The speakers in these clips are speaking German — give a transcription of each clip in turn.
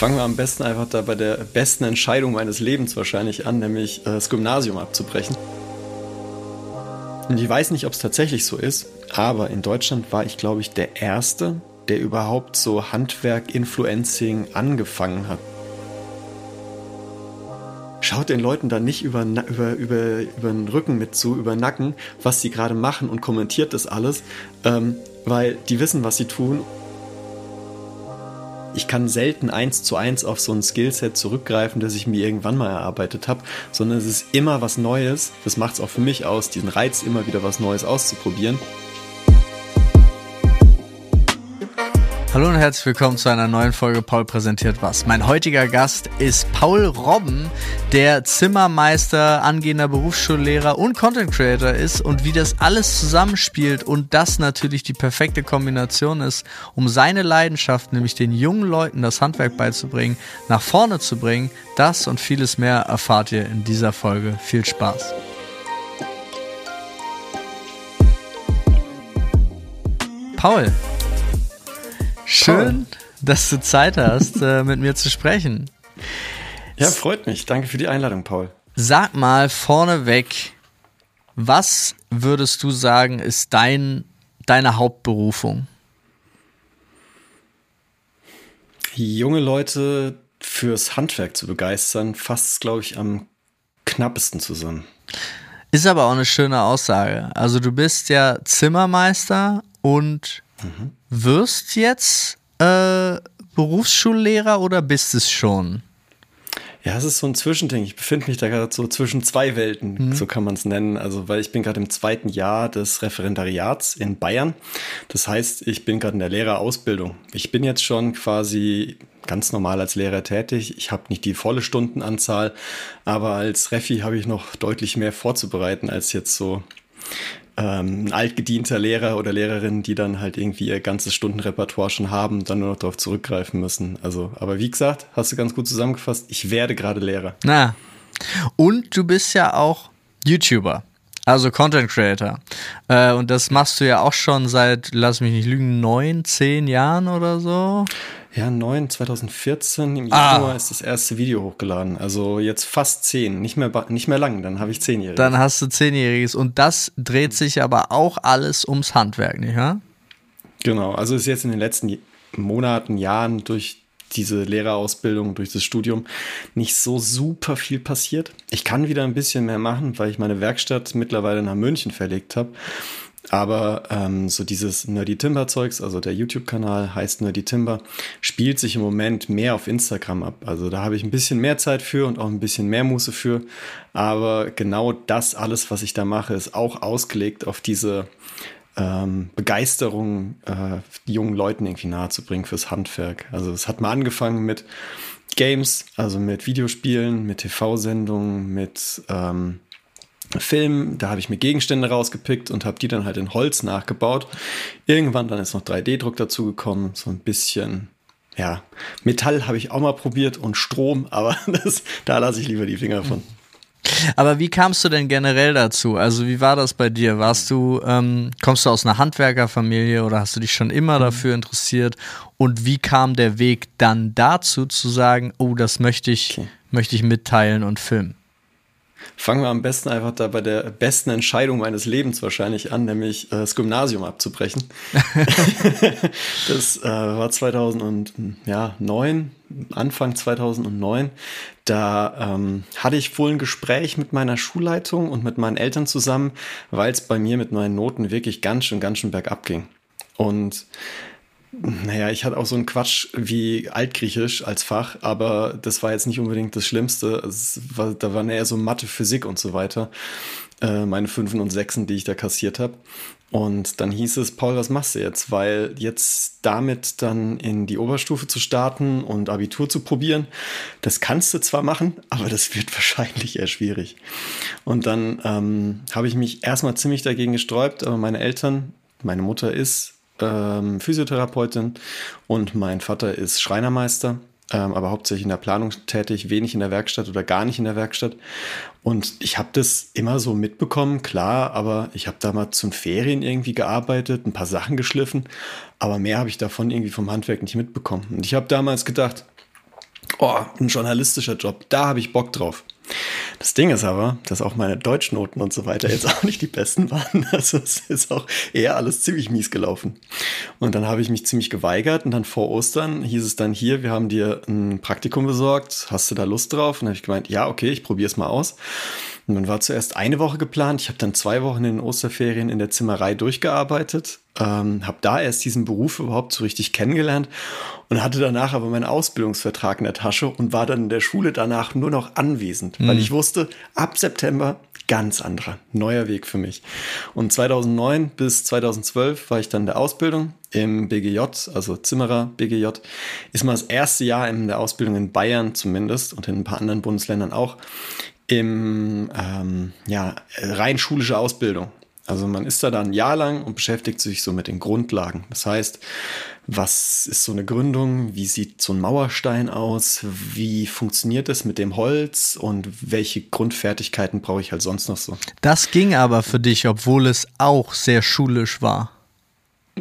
Fangen wir am besten einfach da bei der besten Entscheidung meines Lebens wahrscheinlich an, nämlich äh, das Gymnasium abzubrechen. Und ich weiß nicht, ob es tatsächlich so ist, aber in Deutschland war ich, glaube ich, der Erste, der überhaupt so Handwerk-Influencing angefangen hat. Schaut den Leuten da nicht über, über, über, über den Rücken mit zu, über Nacken, was sie gerade machen und kommentiert das alles, ähm, weil die wissen, was sie tun ich kann selten eins zu eins auf so ein Skillset zurückgreifen, das ich mir irgendwann mal erarbeitet habe, sondern es ist immer was Neues. Das macht es auch für mich aus, diesen Reiz immer wieder was Neues auszuprobieren. Hallo und herzlich willkommen zu einer neuen Folge Paul präsentiert was. Mein heutiger Gast ist Paul Robben, der Zimmermeister, angehender Berufsschullehrer und Content Creator ist und wie das alles zusammenspielt und das natürlich die perfekte Kombination ist, um seine Leidenschaft, nämlich den jungen Leuten das Handwerk beizubringen, nach vorne zu bringen. Das und vieles mehr erfahrt ihr in dieser Folge. Viel Spaß. Paul, Schön, dass du Zeit hast, äh, mit mir zu sprechen. Ja, freut mich. Danke für die Einladung, Paul. Sag mal vorneweg, was würdest du sagen, ist dein, deine Hauptberufung? Junge Leute fürs Handwerk zu begeistern, fasst, glaube ich, am knappesten zusammen. Ist aber auch eine schöne Aussage. Also du bist ja Zimmermeister und mhm wirst jetzt äh, Berufsschullehrer oder bist es schon? Ja, es ist so ein Zwischending. Ich befinde mich da gerade so zwischen zwei Welten, mhm. so kann man es nennen. Also, weil ich bin gerade im zweiten Jahr des Referendariats in Bayern. Das heißt, ich bin gerade in der Lehrerausbildung. Ich bin jetzt schon quasi ganz normal als Lehrer tätig. Ich habe nicht die volle Stundenanzahl, aber als Refi habe ich noch deutlich mehr vorzubereiten als jetzt so ähm, ein altgedienter Lehrer oder Lehrerin, die dann halt irgendwie ihr ganzes Stundenrepertoire schon haben und dann nur noch darauf zurückgreifen müssen. Also, aber wie gesagt, hast du ganz gut zusammengefasst, ich werde gerade Lehrer. Na. Und du bist ja auch YouTuber. Also Content Creator. Äh, und das machst du ja auch schon seit, lass mich nicht lügen, neun, zehn Jahren oder so. Ja, 9, 2014, im ah. Januar ist das erste Video hochgeladen. Also jetzt fast 10, nicht mehr, nicht mehr lang, dann habe ich 10-Jähriges. Dann hast du 10-Jähriges und das dreht sich aber auch alles ums Handwerk, nicht wahr? Genau, also ist jetzt in den letzten Monaten, Jahren durch diese Lehrerausbildung, durch das Studium nicht so super viel passiert. Ich kann wieder ein bisschen mehr machen, weil ich meine Werkstatt mittlerweile nach München verlegt habe. Aber ähm, so dieses Nerdy Timber Zeugs, also der YouTube-Kanal heißt Nerdy Timber, spielt sich im Moment mehr auf Instagram ab. Also da habe ich ein bisschen mehr Zeit für und auch ein bisschen mehr Muße für. Aber genau das alles, was ich da mache, ist auch ausgelegt auf diese ähm, Begeisterung, äh, jungen Leuten irgendwie nahezubringen fürs Handwerk. Also es hat mal angefangen mit Games, also mit Videospielen, mit TV-Sendungen, mit ähm, Film, da habe ich mir Gegenstände rausgepickt und habe die dann halt in Holz nachgebaut. Irgendwann dann ist noch 3D-Druck dazugekommen, so ein bisschen, ja, Metall habe ich auch mal probiert und Strom, aber das, da lasse ich lieber die Finger von. Aber wie kamst du denn generell dazu? Also wie war das bei dir? Warst du, ähm, kommst du aus einer Handwerkerfamilie oder hast du dich schon immer mhm. dafür interessiert? Und wie kam der Weg dann dazu zu sagen, oh, das möchte ich, okay. möchte ich mitteilen und filmen? Fangen wir am besten einfach da bei der besten Entscheidung meines Lebens wahrscheinlich an, nämlich äh, das Gymnasium abzubrechen. das äh, war 2009, Anfang 2009. Da ähm, hatte ich wohl ein Gespräch mit meiner Schulleitung und mit meinen Eltern zusammen, weil es bei mir mit meinen Noten wirklich ganz schön, ganz schön bergab ging. Und naja, ich hatte auch so einen Quatsch wie Altgriechisch als Fach, aber das war jetzt nicht unbedingt das Schlimmste. War, da waren eher so Mathe, Physik und so weiter. Äh, meine Fünfen und Sechsen, die ich da kassiert habe. Und dann hieß es, Paul, was machst du jetzt? Weil jetzt damit dann in die Oberstufe zu starten und Abitur zu probieren, das kannst du zwar machen, aber das wird wahrscheinlich eher schwierig. Und dann ähm, habe ich mich erstmal ziemlich dagegen gesträubt, aber meine Eltern, meine Mutter ist ähm, Physiotherapeutin und mein Vater ist Schreinermeister, ähm, aber hauptsächlich in der Planung tätig, wenig in der Werkstatt oder gar nicht in der Werkstatt. Und ich habe das immer so mitbekommen, klar, aber ich habe damals zum Ferien irgendwie gearbeitet, ein paar Sachen geschliffen, aber mehr habe ich davon irgendwie vom Handwerk nicht mitbekommen. Und ich habe damals gedacht, oh, ein journalistischer Job, da habe ich Bock drauf. Das Ding ist aber, dass auch meine Deutschnoten und so weiter jetzt auch nicht die besten waren. Also es ist auch eher alles ziemlich mies gelaufen. Und dann habe ich mich ziemlich geweigert und dann vor Ostern hieß es dann hier, wir haben dir ein Praktikum besorgt, hast du da Lust drauf? Und dann habe ich gemeint, ja, okay, ich probiere es mal aus. Dann war zuerst eine Woche geplant. Ich habe dann zwei Wochen in den Osterferien in der Zimmerei durchgearbeitet, ähm, habe da erst diesen Beruf überhaupt so richtig kennengelernt und hatte danach aber meinen Ausbildungsvertrag in der Tasche und war dann in der Schule danach nur noch anwesend, mhm. weil ich wusste, ab September ganz anderer, neuer Weg für mich. Und 2009 bis 2012 war ich dann in der Ausbildung im BGJ, also Zimmerer BGJ. Ist mal das erste Jahr in der Ausbildung in Bayern zumindest und in ein paar anderen Bundesländern auch im ähm, ja, rein schulische Ausbildung. Also man ist da dann ein Jahr lang und beschäftigt sich so mit den Grundlagen. Das heißt, was ist so eine Gründung? Wie sieht so ein Mauerstein aus? Wie funktioniert es mit dem Holz? Und welche Grundfertigkeiten brauche ich halt sonst noch so? Das ging aber für dich, obwohl es auch sehr schulisch war.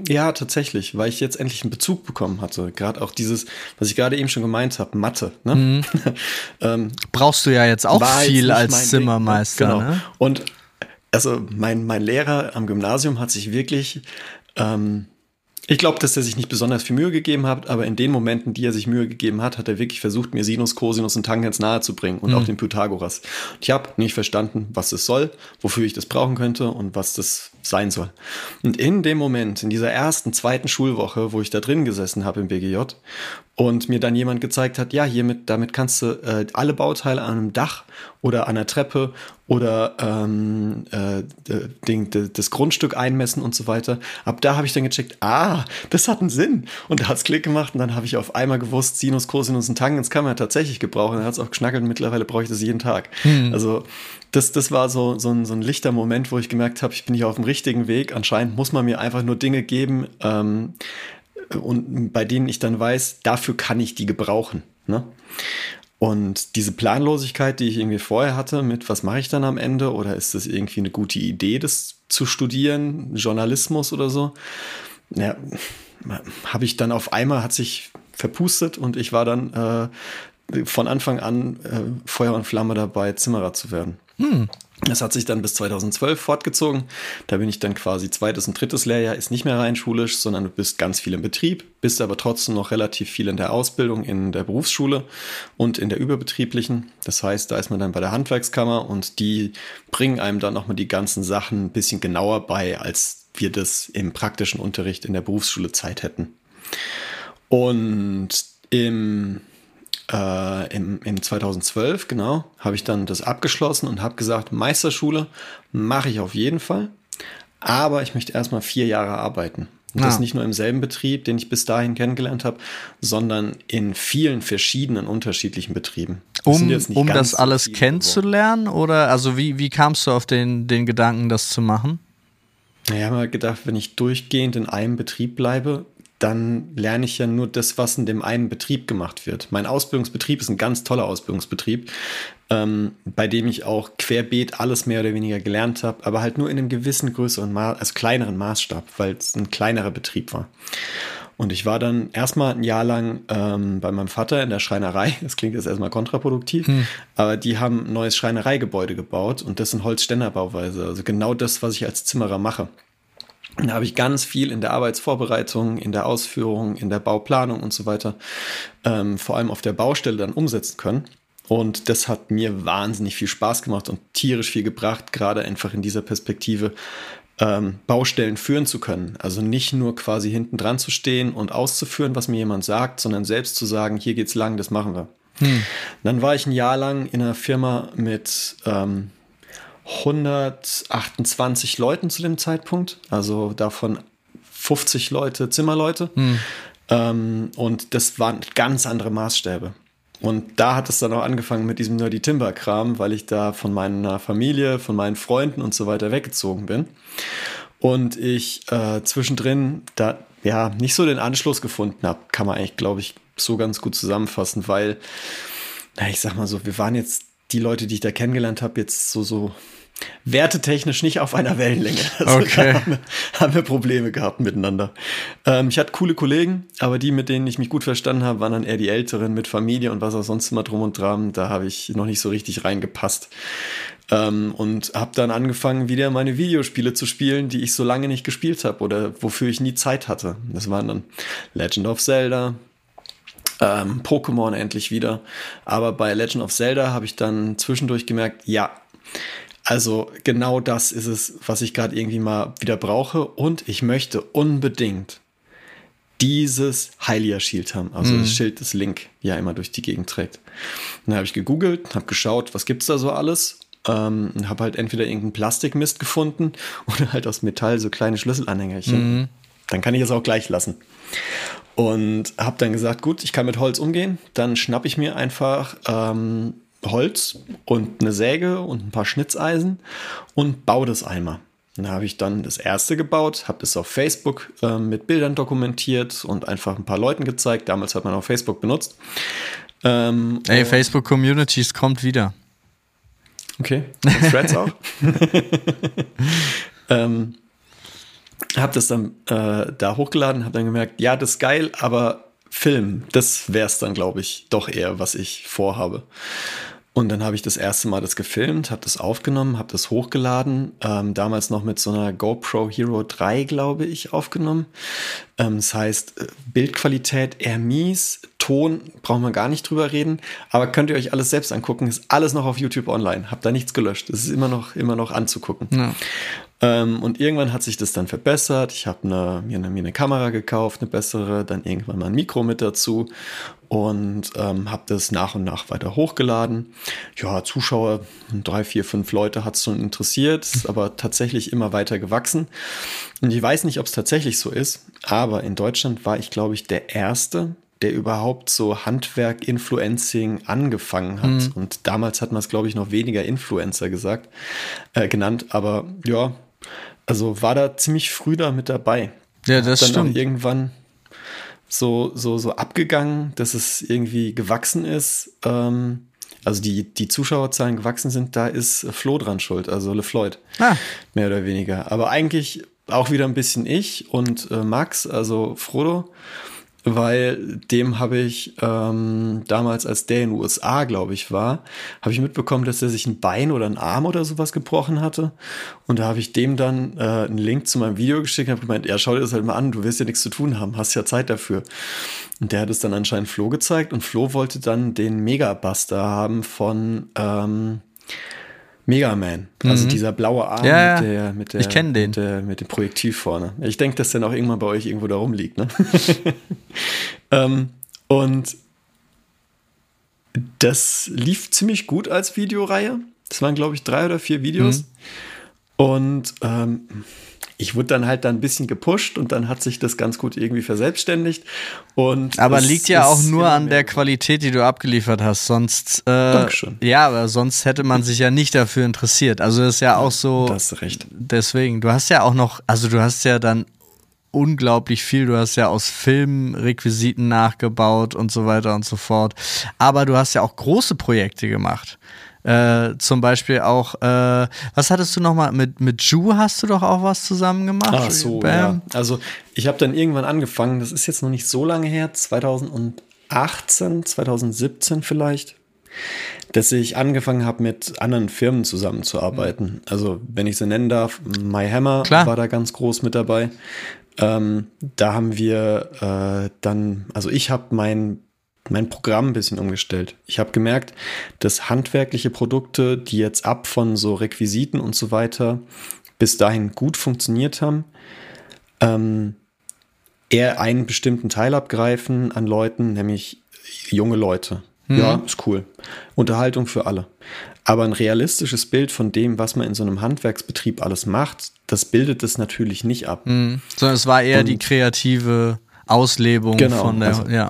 Ja, tatsächlich, weil ich jetzt endlich einen Bezug bekommen hatte. Gerade auch dieses, was ich gerade eben schon gemeint habe, Mathe. Ne? Mhm. ähm, Brauchst du ja jetzt auch viel jetzt als Zimmermeister. Ding, ne? Genau. Ne? Und also mein, mein Lehrer am Gymnasium hat sich wirklich ähm, ich glaube, dass er sich nicht besonders viel Mühe gegeben hat, aber in den Momenten, die er sich Mühe gegeben hat, hat er wirklich versucht, mir Sinus, Cosinus und Tangens nahe zu bringen und mhm. auch den Pythagoras. Und ich habe nicht verstanden, was es soll, wofür ich das brauchen könnte und was das sein soll. Und in dem Moment, in dieser ersten, zweiten Schulwoche, wo ich da drin gesessen habe im BGJ und mir dann jemand gezeigt hat, ja, hiermit, damit kannst du äh, alle Bauteile an einem Dach oder an einer Treppe oder ähm, äh, den, das Grundstück einmessen und so weiter. Ab da habe ich dann gecheckt, ah, das hat einen Sinn. Und da hat es Klick gemacht und dann habe ich auf einmal gewusst, Sinus, Cosinus und Tangens kann man ja tatsächlich gebrauchen. Dann hat es auch geschnackelt und mittlerweile brauche ich das jeden Tag. Hm. Also das, das war so, so, ein, so ein lichter Moment, wo ich gemerkt habe, ich bin hier auf dem richtigen Weg. Anscheinend muss man mir einfach nur Dinge geben ähm, und bei denen ich dann weiß, dafür kann ich die gebrauchen. Ne? Und diese Planlosigkeit, die ich irgendwie vorher hatte, mit was mache ich dann am Ende oder ist das irgendwie eine gute Idee, das zu studieren, Journalismus oder so, ja, habe ich dann auf einmal, hat sich verpustet und ich war dann äh, von Anfang an äh, Feuer und Flamme dabei, Zimmerer zu werden. Hm. Das hat sich dann bis 2012 fortgezogen. Da bin ich dann quasi zweites und drittes Lehrjahr, ist nicht mehr rein schulisch, sondern du bist ganz viel im Betrieb, bist aber trotzdem noch relativ viel in der Ausbildung, in der Berufsschule und in der überbetrieblichen. Das heißt, da ist man dann bei der Handwerkskammer und die bringen einem dann nochmal die ganzen Sachen ein bisschen genauer bei, als wir das im praktischen Unterricht in der Berufsschule Zeit hätten. Und im äh, im, im 2012, genau, habe ich dann das abgeschlossen und habe gesagt, Meisterschule mache ich auf jeden Fall, aber ich möchte erstmal vier Jahre arbeiten. Und das ah. nicht nur im selben Betrieb, den ich bis dahin kennengelernt habe, sondern in vielen verschiedenen unterschiedlichen Betrieben. Das um um das alles so kennenzulernen? Oder also wie, wie kamst du auf den, den Gedanken, das zu machen? Ich habe mir gedacht, wenn ich durchgehend in einem Betrieb bleibe, dann lerne ich ja nur das, was in dem einen Betrieb gemacht wird. Mein Ausbildungsbetrieb ist ein ganz toller Ausbildungsbetrieb, ähm, bei dem ich auch querbeet alles mehr oder weniger gelernt habe, aber halt nur in einem gewissen größeren, Ma also kleineren Maßstab, weil es ein kleinerer Betrieb war. Und ich war dann erstmal ein Jahr lang ähm, bei meinem Vater in der Schreinerei. Das klingt jetzt erstmal kontraproduktiv, hm. aber die haben ein neues Schreinereigebäude gebaut und das in Holzständerbauweise. Also genau das, was ich als Zimmerer mache. Da habe ich ganz viel in der Arbeitsvorbereitung, in der Ausführung, in der Bauplanung und so weiter, ähm, vor allem auf der Baustelle dann umsetzen können. Und das hat mir wahnsinnig viel Spaß gemacht und tierisch viel gebracht, gerade einfach in dieser Perspektive, ähm, Baustellen führen zu können. Also nicht nur quasi hinten dran zu stehen und auszuführen, was mir jemand sagt, sondern selbst zu sagen, hier geht's lang, das machen wir. Hm. Dann war ich ein Jahr lang in einer Firma mit ähm, 128 Leuten zu dem Zeitpunkt, also davon 50 Leute Zimmerleute. Hm. Ähm, und das waren ganz andere Maßstäbe. Und da hat es dann auch angefangen mit diesem Nerdy Timber Kram, weil ich da von meiner Familie, von meinen Freunden und so weiter weggezogen bin. Und ich äh, zwischendrin da ja nicht so den Anschluss gefunden habe, kann man eigentlich, glaube ich, so ganz gut zusammenfassen, weil, na, ich sag mal so, wir waren jetzt die Leute, die ich da kennengelernt habe, jetzt so, so wertetechnisch nicht auf einer Wellenlänge. Also okay. haben, wir, haben, wir, Probleme gehabt miteinander. Ähm, ich hatte coole Kollegen, aber die, mit denen ich mich gut verstanden habe, waren dann eher die Älteren mit Familie und was auch sonst immer drum und dran. Da habe ich noch nicht so richtig reingepasst. Ähm, und habe dann angefangen, wieder meine Videospiele zu spielen, die ich so lange nicht gespielt habe oder wofür ich nie Zeit hatte. Das waren dann Legend of Zelda, ähm, Pokémon endlich wieder. Aber bei Legend of Zelda habe ich dann zwischendurch gemerkt, ja, also genau das ist es, was ich gerade irgendwie mal wieder brauche. Und ich möchte unbedingt dieses Hylia Shield haben. Also mhm. das Schild, das Link ja immer durch die Gegend trägt. Dann habe ich gegoogelt, habe geschaut, was gibt es da so alles. Ähm, habe halt entweder irgendeinen Plastikmist gefunden oder halt aus Metall so kleine Schlüsselanhängerchen. Mhm. Dann kann ich es auch gleich lassen. Und habe dann gesagt, gut, ich kann mit Holz umgehen. Dann schnappe ich mir einfach ähm, Holz und eine Säge und ein paar Schnitzeisen und baue das einmal. Dann habe ich dann das erste gebaut, habe das auf Facebook äh, mit Bildern dokumentiert und einfach ein paar Leuten gezeigt. Damals hat man auch Facebook benutzt. Ähm, Ey, Facebook Communities kommt wieder. Okay, Threads auch. ähm, habe das dann äh, da hochgeladen, habe dann gemerkt, ja, das ist geil, aber Film, das wäre es dann, glaube ich, doch eher, was ich vorhabe. Und dann habe ich das erste Mal das gefilmt, habe das aufgenommen, habe das hochgeladen. Ähm, damals noch mit so einer GoPro Hero 3, glaube ich, aufgenommen. Ähm, das heißt, äh, Bildqualität eher mies, Ton brauchen wir gar nicht drüber reden, aber könnt ihr euch alles selbst angucken. Ist alles noch auf YouTube online. Hab da nichts gelöscht. Es ist immer noch, immer noch anzugucken. Ja. Ähm, und irgendwann hat sich das dann verbessert. Ich habe eine, mir, eine, mir eine Kamera gekauft, eine bessere, dann irgendwann mal ein Mikro mit dazu und ähm, habe das nach und nach weiter hochgeladen. Ja, Zuschauer, drei, vier, fünf Leute hat es schon interessiert, ist aber tatsächlich immer weiter gewachsen. Und ich weiß nicht, ob es tatsächlich so ist, aber in Deutschland war ich, glaube ich, der Erste, der überhaupt so Handwerk-Influencing angefangen hat. Mhm. Und damals hat man es, glaube ich, noch weniger Influencer gesagt, äh, genannt. Aber ja, also war da ziemlich früh da mit dabei. Ja, das dann stimmt. Auch irgendwann so, so, so abgegangen, dass es irgendwie gewachsen ist. Ähm, also die, die Zuschauerzahlen gewachsen sind, da ist Flo dran schuld, also LeFloid. Ah. Mehr oder weniger. Aber eigentlich auch wieder ein bisschen ich und äh, Max, also Frodo weil dem habe ich ähm, damals, als der in den USA, glaube ich, war, habe ich mitbekommen, dass er sich ein Bein oder ein Arm oder sowas gebrochen hatte. Und da habe ich dem dann äh, einen Link zu meinem Video geschickt und habe gemeint, ja, schau dir das halt mal an, du wirst ja nichts zu tun haben, hast ja Zeit dafür. Und der hat es dann anscheinend Flo gezeigt und Flo wollte dann den Megabuster haben von ähm, Mega Man. Also mhm. dieser blaue Arm ja, mit der, mit der, ich den. Mit, der, mit dem Projektiv vorne. Ich denke, dass der noch irgendwann bei euch irgendwo da rumliegt. Ne? ähm, und das lief ziemlich gut als Videoreihe. Das waren, glaube ich, drei oder vier Videos. Mhm. Und ähm, ich wurde dann halt dann ein bisschen gepusht und dann hat sich das ganz gut irgendwie verselbstständigt. Und aber liegt ja auch nur an der Qualität, die du abgeliefert hast. Sonst, äh, Dankeschön. ja, aber sonst hätte man sich ja nicht dafür interessiert. Also das ist ja auch so. Du hast recht. Deswegen, du hast ja auch noch, also du hast ja dann unglaublich viel. Du hast ja aus Filmrequisiten nachgebaut und so weiter und so fort. Aber du hast ja auch große Projekte gemacht. Äh, zum Beispiel auch, äh, was hattest du nochmal, mit, mit Ju hast du doch auch was zusammen gemacht? Ach so, Bam. ja. Also ich habe dann irgendwann angefangen, das ist jetzt noch nicht so lange her, 2018, 2017 vielleicht, dass ich angefangen habe, mit anderen Firmen zusammenzuarbeiten. Also wenn ich sie nennen darf, My Hammer Klar. war da ganz groß mit dabei. Ähm, da haben wir äh, dann, also ich habe mein mein Programm ein bisschen umgestellt. Ich habe gemerkt, dass handwerkliche Produkte, die jetzt ab von so Requisiten und so weiter bis dahin gut funktioniert haben, ähm, eher einen bestimmten Teil abgreifen an Leuten, nämlich junge Leute. Mhm. Ja, ist cool. Unterhaltung für alle. Aber ein realistisches Bild von dem, was man in so einem Handwerksbetrieb alles macht, das bildet es natürlich nicht ab. Mhm. Sondern es war eher und, die kreative Auslebung genau, von der, also, ja.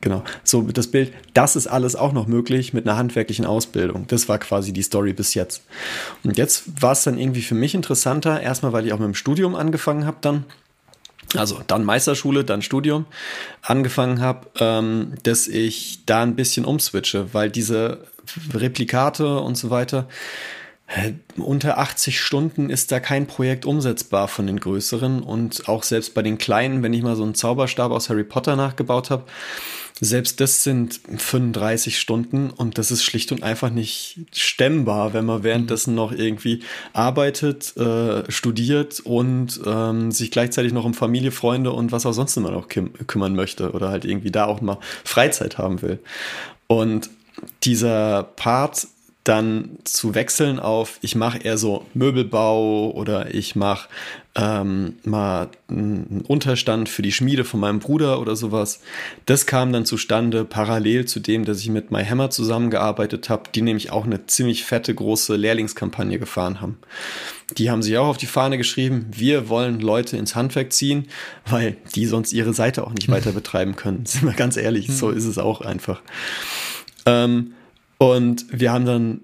Genau. So das Bild, das ist alles auch noch möglich mit einer handwerklichen Ausbildung. Das war quasi die Story bis jetzt. Und jetzt war es dann irgendwie für mich interessanter, erstmal, weil ich auch mit dem Studium angefangen habe dann. Also dann Meisterschule, dann Studium angefangen habe, ähm, dass ich da ein bisschen umswitche, weil diese Replikate und so weiter, unter 80 Stunden ist da kein Projekt umsetzbar von den größeren und auch selbst bei den kleinen, wenn ich mal so einen Zauberstab aus Harry Potter nachgebaut habe, selbst das sind 35 Stunden und das ist schlicht und einfach nicht stemmbar, wenn man währenddessen noch irgendwie arbeitet, äh, studiert und ähm, sich gleichzeitig noch um Familie, Freunde und was auch sonst immer noch küm kümmern möchte oder halt irgendwie da auch mal Freizeit haben will. Und dieser Part dann zu wechseln auf, ich mache eher so Möbelbau oder ich mache ähm, mal einen Unterstand für die Schmiede von meinem Bruder oder sowas. Das kam dann zustande parallel zu dem, dass ich mit MyHammer zusammengearbeitet habe, die nämlich auch eine ziemlich fette große Lehrlingskampagne gefahren haben. Die haben sich auch auf die Fahne geschrieben, wir wollen Leute ins Handwerk ziehen, weil die sonst ihre Seite auch nicht weiter betreiben können. Sind wir ganz ehrlich, so ist es auch einfach. Ähm, und wir haben dann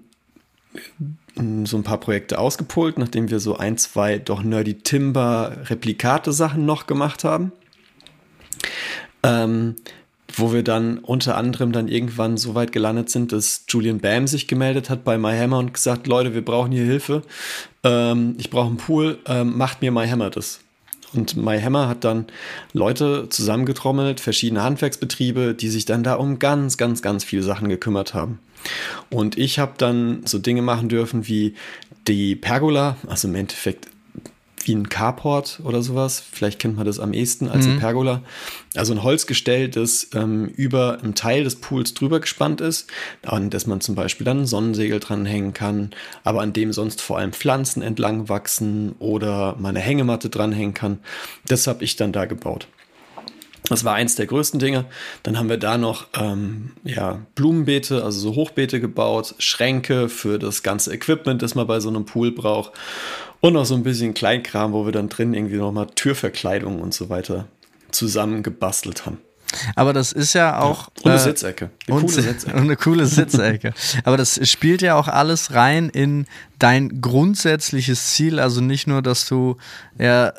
so ein paar Projekte ausgepult, nachdem wir so ein, zwei doch Nerdy Timber Replikate Sachen noch gemacht haben. Ähm, wo wir dann unter anderem dann irgendwann so weit gelandet sind, dass Julian Bam sich gemeldet hat bei MyHammer und gesagt, Leute, wir brauchen hier Hilfe. Ähm, ich brauche einen Pool, ähm, macht mir MyHammer das. Und MyHammer hat dann Leute zusammengetrommelt, verschiedene Handwerksbetriebe, die sich dann da um ganz, ganz, ganz viele Sachen gekümmert haben. Und ich habe dann so Dinge machen dürfen wie die Pergola, also im Endeffekt wie ein Carport oder sowas. Vielleicht kennt man das am ehesten als mhm. eine Pergola. Also ein Holzgestell, das ähm, über einem Teil des Pools drüber gespannt ist, an das man zum Beispiel dann ein Sonnensegel dranhängen kann, aber an dem sonst vor allem Pflanzen entlang wachsen oder mal eine Hängematte dranhängen kann. Das habe ich dann da gebaut. Das war eins der größten Dinge. Dann haben wir da noch ähm, ja, Blumenbeete, also so Hochbeete gebaut, Schränke für das ganze Equipment, das man bei so einem Pool braucht. Und noch so ein bisschen Kleinkram, wo wir dann drin irgendwie nochmal Türverkleidung und so weiter zusammengebastelt haben. Aber das ist ja auch. Ja, und eine äh, Sitzecke. Eine und, coole Sitzecke. Und eine coole Sitzecke. Aber das spielt ja auch alles rein in dein grundsätzliches Ziel. Also nicht nur, dass du ja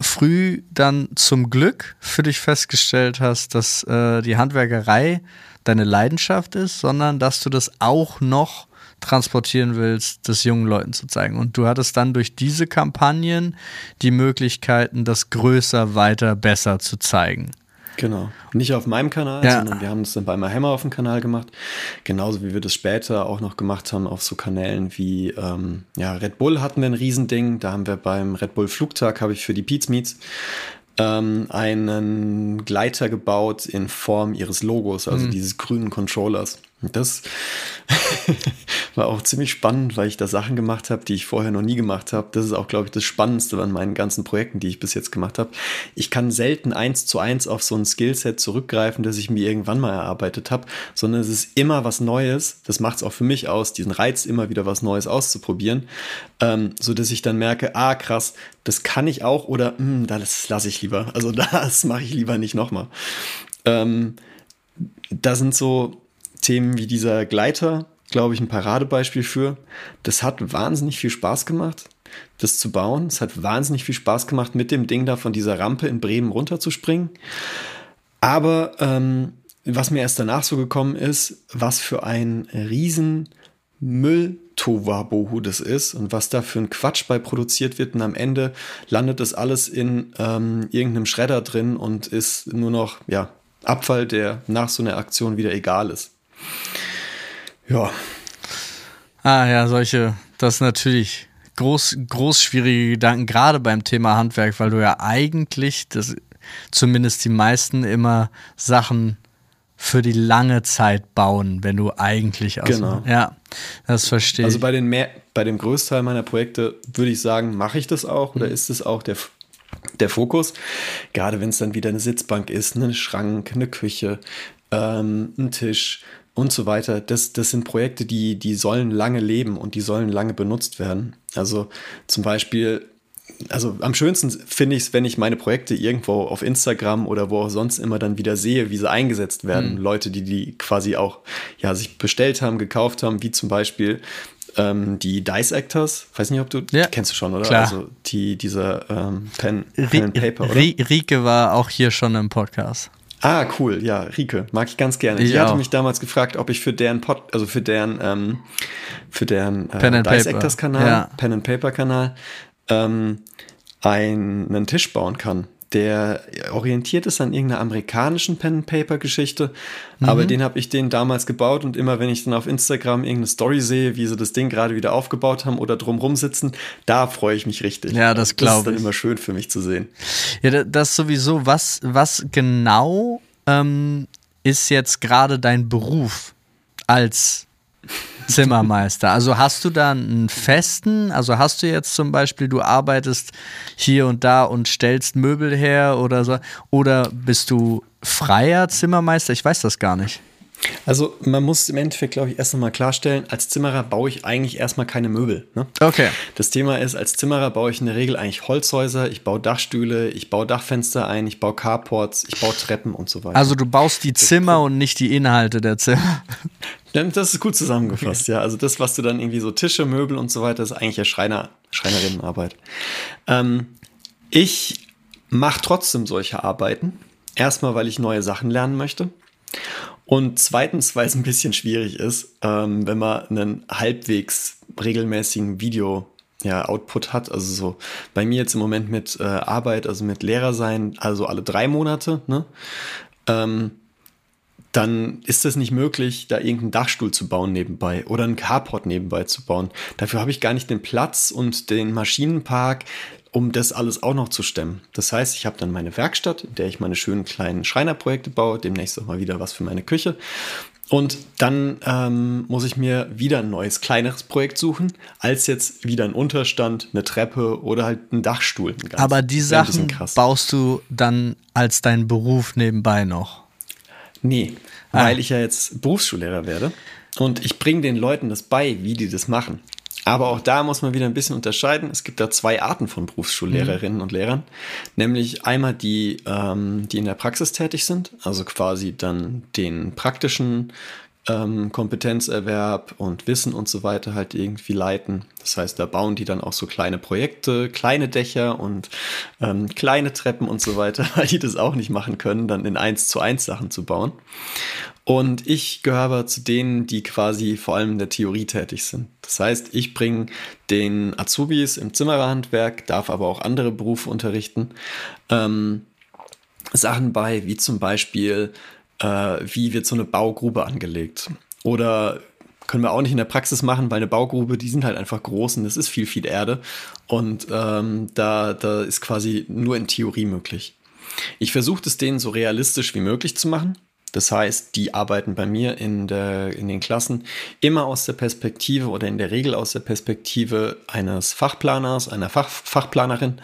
früh dann zum Glück für dich festgestellt hast, dass äh, die Handwerkerei deine Leidenschaft ist, sondern dass du das auch noch transportieren willst, das jungen Leuten zu zeigen. Und du hattest dann durch diese Kampagnen die Möglichkeiten, das größer, weiter, besser zu zeigen. Genau. Nicht auf meinem Kanal, ja. sondern wir haben es dann bei Hammer auf dem Kanal gemacht. Genauso wie wir das später auch noch gemacht haben auf so Kanälen wie ähm, ja, Red Bull hatten wir ein Riesending. Da haben wir beim Red Bull Flugtag, habe ich für die Pete's Meets ähm, einen Gleiter gebaut in Form ihres Logos, also mhm. dieses grünen Controllers. Das war auch ziemlich spannend, weil ich da Sachen gemacht habe, die ich vorher noch nie gemacht habe. Das ist auch, glaube ich, das Spannendste an meinen ganzen Projekten, die ich bis jetzt gemacht habe. Ich kann selten eins zu eins auf so ein Skillset zurückgreifen, das ich mir irgendwann mal erarbeitet habe, sondern es ist immer was Neues. Das macht es auch für mich aus, diesen Reiz immer wieder was Neues auszuprobieren, ähm, so dass ich dann merke, ah krass, das kann ich auch oder hm, das lasse ich lieber. Also das mache ich lieber nicht nochmal. Ähm, da sind so Themen wie dieser Gleiter, glaube ich, ein Paradebeispiel für. Das hat wahnsinnig viel Spaß gemacht, das zu bauen. Es hat wahnsinnig viel Spaß gemacht, mit dem Ding da von dieser Rampe in Bremen runterzuspringen. Aber ähm, was mir erst danach so gekommen ist, was für ein riesen Müll Tohuwabohu das ist und was da für ein Quatsch bei produziert wird und am Ende landet das alles in ähm, irgendeinem Schredder drin und ist nur noch ja Abfall, der nach so einer Aktion wieder egal ist. Ja. Ah ja, solche, das ist natürlich groß, groß schwierige Gedanken, gerade beim Thema Handwerk, weil du ja eigentlich, das, zumindest die meisten, immer Sachen für die lange Zeit bauen, wenn du eigentlich aus genau. ja, das verstehe also ich. Also bei den mehr, bei dem Größteil meiner Projekte würde ich sagen, mache ich das auch oder mhm. ist es auch der der Fokus, gerade wenn es dann wieder eine Sitzbank ist, ein Schrank, eine Küche, ähm, ein Tisch, und so weiter. Das, das sind Projekte, die, die sollen lange leben und die sollen lange benutzt werden. Also zum Beispiel, also am schönsten finde ich es, wenn ich meine Projekte irgendwo auf Instagram oder wo auch sonst immer dann wieder sehe, wie sie eingesetzt werden. Mhm. Leute, die die quasi auch ja, sich bestellt haben, gekauft haben, wie zum Beispiel ähm, die Dice Actors. Weiß nicht, ob du ja. kennst du schon, oder? Klar. Also die, dieser ähm, Pen, Pen and Paper, oder? Rike war auch hier schon im Podcast. Ah, cool. Ja, Rike, mag ich ganz gerne. Ich Die hatte mich damals gefragt, ob ich für deren Pod, also für deren, ähm, für deren äh, Pen and Paper. Dissectors Kanal, Ja. Pen and Paper Kanal, ähm, einen Tisch bauen kann. Der orientiert ist an irgendeiner amerikanischen Pen and Paper Geschichte, Mhm. aber den habe ich den damals gebaut und immer wenn ich dann auf Instagram irgendeine Story sehe, wie sie das Ding gerade wieder aufgebaut haben oder drumrum sitzen, da freue ich mich richtig. Ja, das Das glaub ist dann ich. immer schön für mich zu sehen. Ja, da- das sowieso. Was, was genau ähm, ist jetzt gerade dein Beruf als Zimmermeister? Also hast du da einen festen, also hast du jetzt zum Beispiel, du arbeitest hier und da und stellst Möbel her oder so, oder bist du freier Zimmermeister? Ich weiß das gar nicht. Also man muss im Endeffekt, glaube ich, erst einmal klarstellen, als Zimmerer baue ich eigentlich erstmal keine Möbel. Ne? Okay. Das Thema ist, als Zimmerer baue ich in der Regel eigentlich Holzhäuser, ich baue Dachstühle, ich baue Dachfenster ein, ich baue Carports, ich baue Treppen und so weiter. Also du baust die Zimmer und nicht die Inhalte der Zimmer. Das ist gut zusammengefasst, ja. Also das, was du dann irgendwie so Tische, Möbel und so weiter, ist eigentlich ja Schreiner, Schreinerinnenarbeit. Ähm, ich mache trotzdem solche Arbeiten. Erstmal, weil ich neue Sachen lernen möchte. Und zweitens, weil es ein bisschen schwierig ist, ähm, wenn man einen halbwegs regelmäßigen Video ja, Output hat. Also so bei mir jetzt im Moment mit äh, Arbeit, also mit Lehrer sein, also alle drei Monate, ne? Ähm, dann ist es nicht möglich, da irgendeinen Dachstuhl zu bauen nebenbei oder einen Carport nebenbei zu bauen. Dafür habe ich gar nicht den Platz und den Maschinenpark, um das alles auch noch zu stemmen. Das heißt, ich habe dann meine Werkstatt, in der ich meine schönen kleinen Schreinerprojekte baue, demnächst auch mal wieder was für meine Küche. Und dann ähm, muss ich mir wieder ein neues, kleineres Projekt suchen, als jetzt wieder ein Unterstand, eine Treppe oder halt einen Dachstuhl. Ganz- Aber die Sachen baust du dann als deinen Beruf nebenbei noch. Nee, Ah. weil ich ja jetzt Berufsschullehrer werde und ich bringe den Leuten das bei, wie die das machen. Aber auch da muss man wieder ein bisschen unterscheiden. Es gibt da zwei Arten von Berufsschullehrerinnen und Lehrern. Nämlich einmal die, ähm, die in der Praxis tätig sind, also quasi dann den praktischen ähm, Kompetenzerwerb und Wissen und so weiter halt irgendwie leiten. Das heißt, da bauen die dann auch so kleine Projekte, kleine Dächer und ähm, kleine Treppen und so weiter, weil die das auch nicht machen können, dann in eins zu eins Sachen zu bauen. Und ich gehöre aber zu denen, die quasi vor allem in der Theorie tätig sind. Das heißt, ich bringe den Azubis im Zimmererhandwerk, darf aber auch andere Berufe unterrichten, ähm, Sachen bei, wie zum Beispiel, äh, wie wird so eine Baugrube angelegt. Oder können wir auch nicht in der Praxis machen, weil eine Baugrube, die sind halt einfach groß und es ist viel, viel Erde. Und ähm, da, da ist quasi nur in Theorie möglich. Ich versuche es denen so realistisch wie möglich zu machen. Das heißt, die arbeiten bei mir in, der, in den Klassen immer aus der Perspektive oder in der Regel aus der Perspektive eines Fachplaners, einer Fach, Fachplanerin,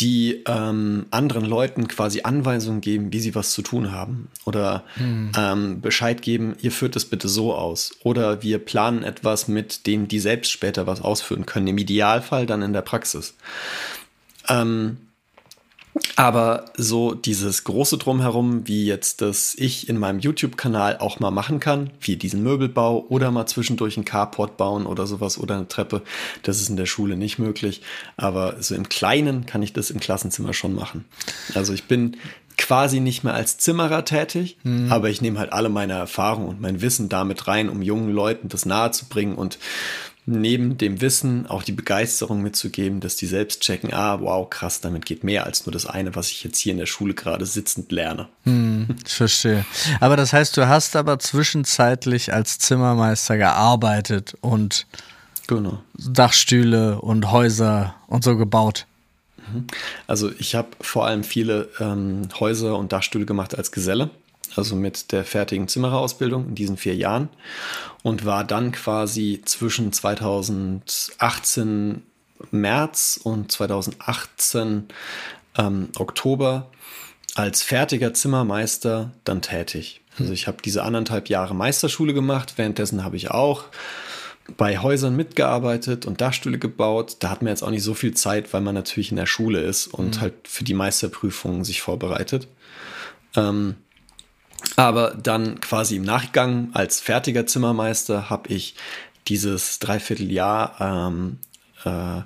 die ähm, anderen Leuten quasi Anweisungen geben, wie sie was zu tun haben. Oder ähm, Bescheid geben, ihr führt es bitte so aus. Oder wir planen etwas, mit dem die selbst später was ausführen können. Im Idealfall dann in der Praxis. Ähm, aber so dieses große Drumherum, wie jetzt das ich in meinem YouTube-Kanal auch mal machen kann, wie diesen Möbelbau oder mal zwischendurch einen Carport bauen oder sowas oder eine Treppe, das ist in der Schule nicht möglich. Aber so im Kleinen kann ich das im Klassenzimmer schon machen. Also ich bin quasi nicht mehr als Zimmerer tätig, aber ich nehme halt alle meine Erfahrungen und mein Wissen damit rein, um jungen Leuten das nahezubringen und neben dem Wissen auch die Begeisterung mitzugeben, dass die selbst checken, ah, wow, krass, damit geht mehr als nur das eine, was ich jetzt hier in der Schule gerade sitzend lerne. Ich verstehe. Aber das heißt, du hast aber zwischenzeitlich als Zimmermeister gearbeitet und Genau. Dachstühle und Häuser und so gebaut. Also ich habe vor allem viele ähm, Häuser und Dachstühle gemacht als Geselle, also mit der fertigen Zimmererausbildung in diesen vier Jahren und war dann quasi zwischen 2018 März und 2018 ähm, Oktober als fertiger Zimmermeister dann tätig. Also ich habe diese anderthalb Jahre Meisterschule gemacht, währenddessen habe ich auch bei Häusern mitgearbeitet und Dachstühle gebaut. Da hat man jetzt auch nicht so viel Zeit, weil man natürlich in der Schule ist und halt für die Meisterprüfungen sich vorbereitet. Ähm, aber dann quasi im Nachgang als fertiger Zimmermeister habe ich dieses Dreivierteljahr ähm, äh,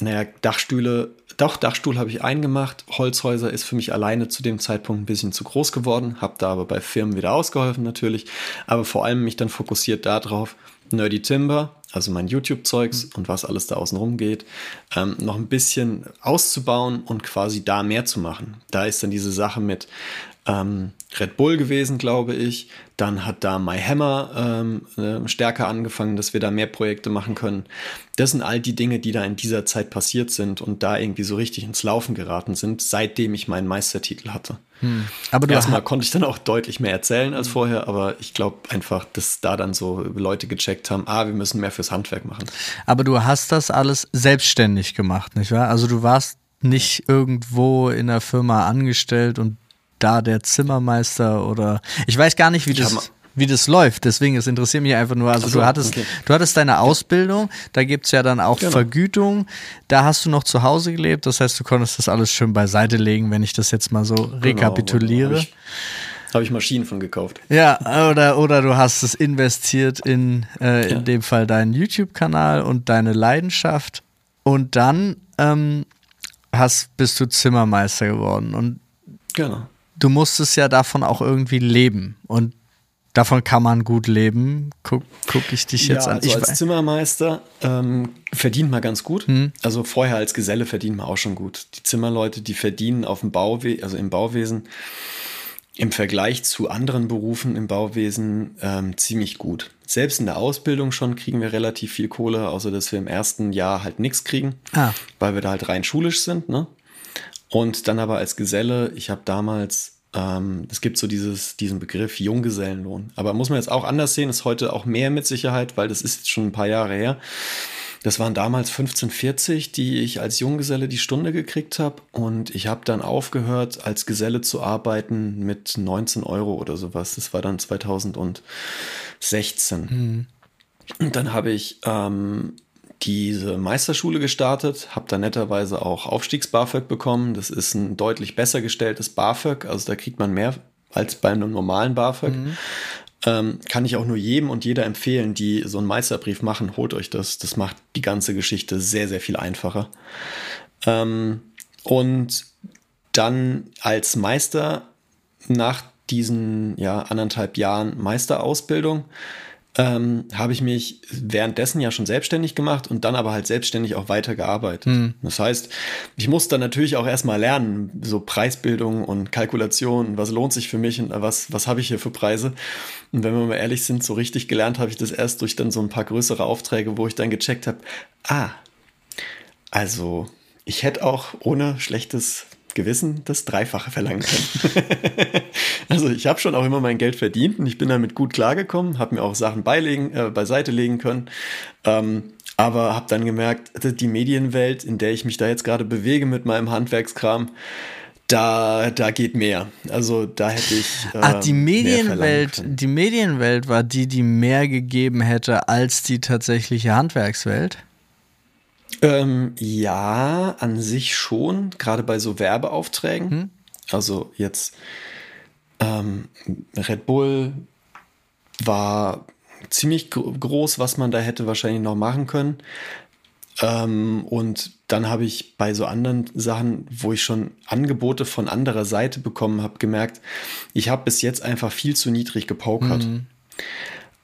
naja, Dachstühle, doch, Dachstuhl habe ich eingemacht. Holzhäuser ist für mich alleine zu dem Zeitpunkt ein bisschen zu groß geworden, habe da aber bei Firmen wieder ausgeholfen natürlich, aber vor allem mich dann fokussiert darauf, Nerdy Timber, also mein YouTube-Zeugs mhm. und was alles da außen rum geht, ähm, noch ein bisschen auszubauen und quasi da mehr zu machen. Da ist dann diese Sache mit ähm, Red Bull gewesen, glaube ich. Dann hat da My Hammer ähm, äh, stärker angefangen, dass wir da mehr Projekte machen können. Das sind all die Dinge, die da in dieser Zeit passiert sind und da irgendwie so richtig ins Laufen geraten sind, seitdem ich meinen Meistertitel hatte. Hm. Aber erstmal konnte ich dann auch deutlich mehr erzählen als vorher, aber ich glaube einfach, dass da dann so Leute gecheckt haben, ah, wir müssen mehr fürs Handwerk machen. Aber du hast das alles selbstständig gemacht, nicht wahr? Also du warst nicht irgendwo in der Firma angestellt und da der Zimmermeister oder ich weiß gar nicht, wie das wie das läuft. Deswegen, es interessiert mich einfach nur. Also so, du hattest, okay. du hattest deine Ausbildung, da gibt es ja dann auch genau. Vergütung. Da hast du noch zu Hause gelebt, das heißt, du konntest das alles schön beiseite legen, wenn ich das jetzt mal so genau, rekapituliere. Habe ich Maschinen von gekauft. Ja, oder, oder du hast es investiert in, äh, ja. in dem Fall deinen YouTube-Kanal und deine Leidenschaft. Und dann ähm, hast, bist du Zimmermeister geworden. Und genau du musstest ja davon auch irgendwie leben. Und davon kann man gut leben. Guck, guck ich dich jetzt ja, an. Also ich als Zimmermeister ähm, verdient man ganz gut. Hm. Also vorher als Geselle verdient man auch schon gut. Die Zimmerleute, die verdienen auf dem Bauwesen, also im Bauwesen im Vergleich zu anderen Berufen im Bauwesen ähm, ziemlich gut. Selbst in der Ausbildung schon kriegen wir relativ viel Kohle, außer dass wir im ersten Jahr halt nichts kriegen, ah. weil wir da halt rein schulisch sind. Ne? Und dann aber als Geselle, ich habe damals, ähm, es gibt so dieses, diesen Begriff Junggesellenlohn. Aber muss man jetzt auch anders sehen, ist heute auch mehr mit Sicherheit, weil das ist jetzt schon ein paar Jahre her. Das waren damals 15,40, die ich als Junggeselle die Stunde gekriegt habe. Und ich habe dann aufgehört, als Geselle zu arbeiten mit 19 Euro oder sowas. Das war dann 2016. Mhm. Und dann habe ich ähm, diese Meisterschule gestartet, habe da netterweise auch Aufstiegs-BAföG bekommen. Das ist ein deutlich besser gestelltes BAföG, also da kriegt man mehr als bei einem normalen BAföG. Mhm. Ähm, kann ich auch nur jedem und jeder empfehlen, die so einen Meisterbrief machen, holt euch das. Das macht die ganze Geschichte sehr, sehr viel einfacher. Ähm, und dann als Meister nach diesen ja, anderthalb Jahren Meisterausbildung ähm, habe ich mich währenddessen ja schon selbstständig gemacht und dann aber halt selbstständig auch weitergearbeitet. Mhm. Das heißt, ich muss dann natürlich auch erstmal lernen, so Preisbildung und Kalkulation, was lohnt sich für mich und was, was habe ich hier für Preise. Und wenn wir mal ehrlich sind, so richtig gelernt habe ich das erst durch dann so ein paar größere Aufträge, wo ich dann gecheckt habe, ah, also ich hätte auch ohne schlechtes Gewissen das Dreifache verlangen können. also ich habe schon auch immer mein Geld verdient und ich bin damit gut klargekommen, habe mir auch Sachen beilegen, äh, beiseite legen können. Ähm, aber habe dann gemerkt, die Medienwelt, in der ich mich da jetzt gerade bewege mit meinem Handwerkskram, da, da geht mehr. Also da hätte ich. Äh, Ach, die Medienwelt, die Medienwelt war die, die mehr gegeben hätte als die tatsächliche Handwerkswelt? Ähm, ja, an sich schon, gerade bei so Werbeaufträgen. Hm? Also jetzt ähm, Red Bull war ziemlich groß, was man da hätte wahrscheinlich noch machen können. Ähm, und dann habe ich bei so anderen Sachen, wo ich schon Angebote von anderer Seite bekommen habe, gemerkt, ich habe bis jetzt einfach viel zu niedrig gepokert. Mhm.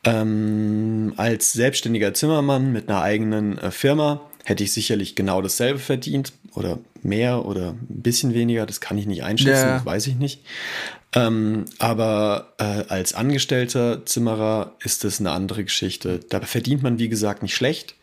Ähm, als selbstständiger Zimmermann mit einer eigenen äh, Firma hätte ich sicherlich genau dasselbe verdient oder mehr oder ein bisschen weniger. Das kann ich nicht einschätzen, ja. das weiß ich nicht. Ähm, aber äh, als angestellter Zimmerer ist das eine andere Geschichte. Da verdient man, wie gesagt, nicht schlecht.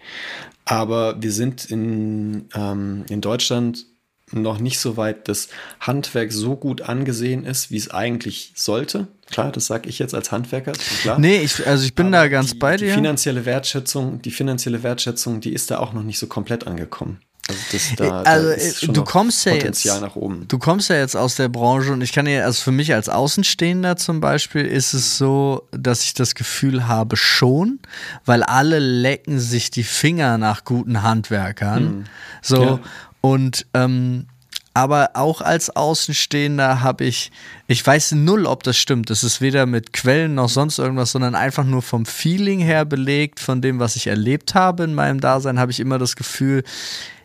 Aber wir sind in, ähm, in Deutschland noch nicht so weit, dass Handwerk so gut angesehen ist, wie es eigentlich sollte. Klar, das sage ich jetzt als Handwerker. Klar. Nee, ich, also ich bin Aber da ganz die, bei dir. Die finanzielle Wertschätzung, die finanzielle Wertschätzung, die ist da auch noch nicht so komplett angekommen. Also, das, da, also da du kommst ja Potenzial jetzt, nach oben. Du kommst ja jetzt aus der Branche und ich kann ja, also für mich als Außenstehender zum Beispiel ist es so, dass ich das Gefühl habe schon, weil alle lecken sich die Finger nach guten Handwerkern. Hm. So ja. und ähm, aber auch als Außenstehender habe ich, ich weiß null, ob das stimmt. Das ist weder mit Quellen noch sonst irgendwas, sondern einfach nur vom Feeling her belegt, von dem, was ich erlebt habe in meinem Dasein, habe ich immer das Gefühl,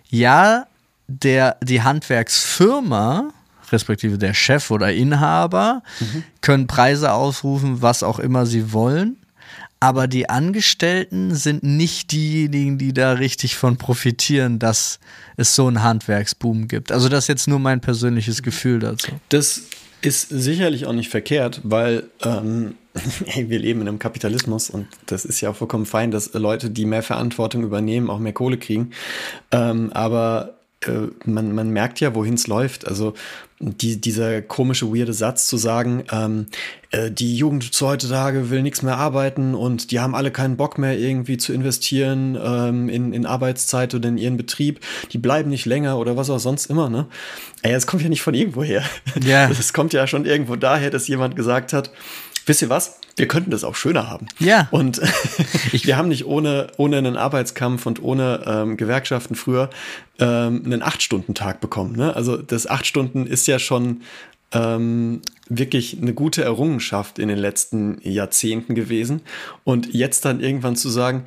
ja, der, die Handwerksfirma, respektive der Chef oder Inhaber, mhm. können Preise ausrufen, was auch immer sie wollen. Aber die Angestellten sind nicht diejenigen, die da richtig von profitieren, dass es so einen Handwerksboom gibt. Also das ist jetzt nur mein persönliches Gefühl dazu. Das ist sicherlich auch nicht verkehrt, weil ähm, wir leben in einem Kapitalismus und das ist ja auch vollkommen fein, dass Leute, die mehr Verantwortung übernehmen, auch mehr Kohle kriegen. Ähm, aber äh, man, man merkt ja, wohin es läuft. Also die, dieser komische, weirde Satz zu sagen, ähm, äh, die Jugend zu heutzutage will nichts mehr arbeiten und die haben alle keinen Bock mehr irgendwie zu investieren ähm, in, in Arbeitszeit oder in ihren Betrieb, die bleiben nicht länger oder was auch sonst immer, ne? Ey, es kommt ja nicht von irgendwo her. Ja. Es kommt ja schon irgendwo daher, dass jemand gesagt hat, wisst ihr was? Wir könnten das auch schöner haben. Ja. Und wir haben nicht ohne, ohne einen Arbeitskampf und ohne ähm, Gewerkschaften früher ähm, einen Acht-Stunden-Tag bekommen. Ne? Also das acht Stunden ist ja schon ähm, wirklich eine gute Errungenschaft in den letzten Jahrzehnten gewesen. Und jetzt dann irgendwann zu sagen,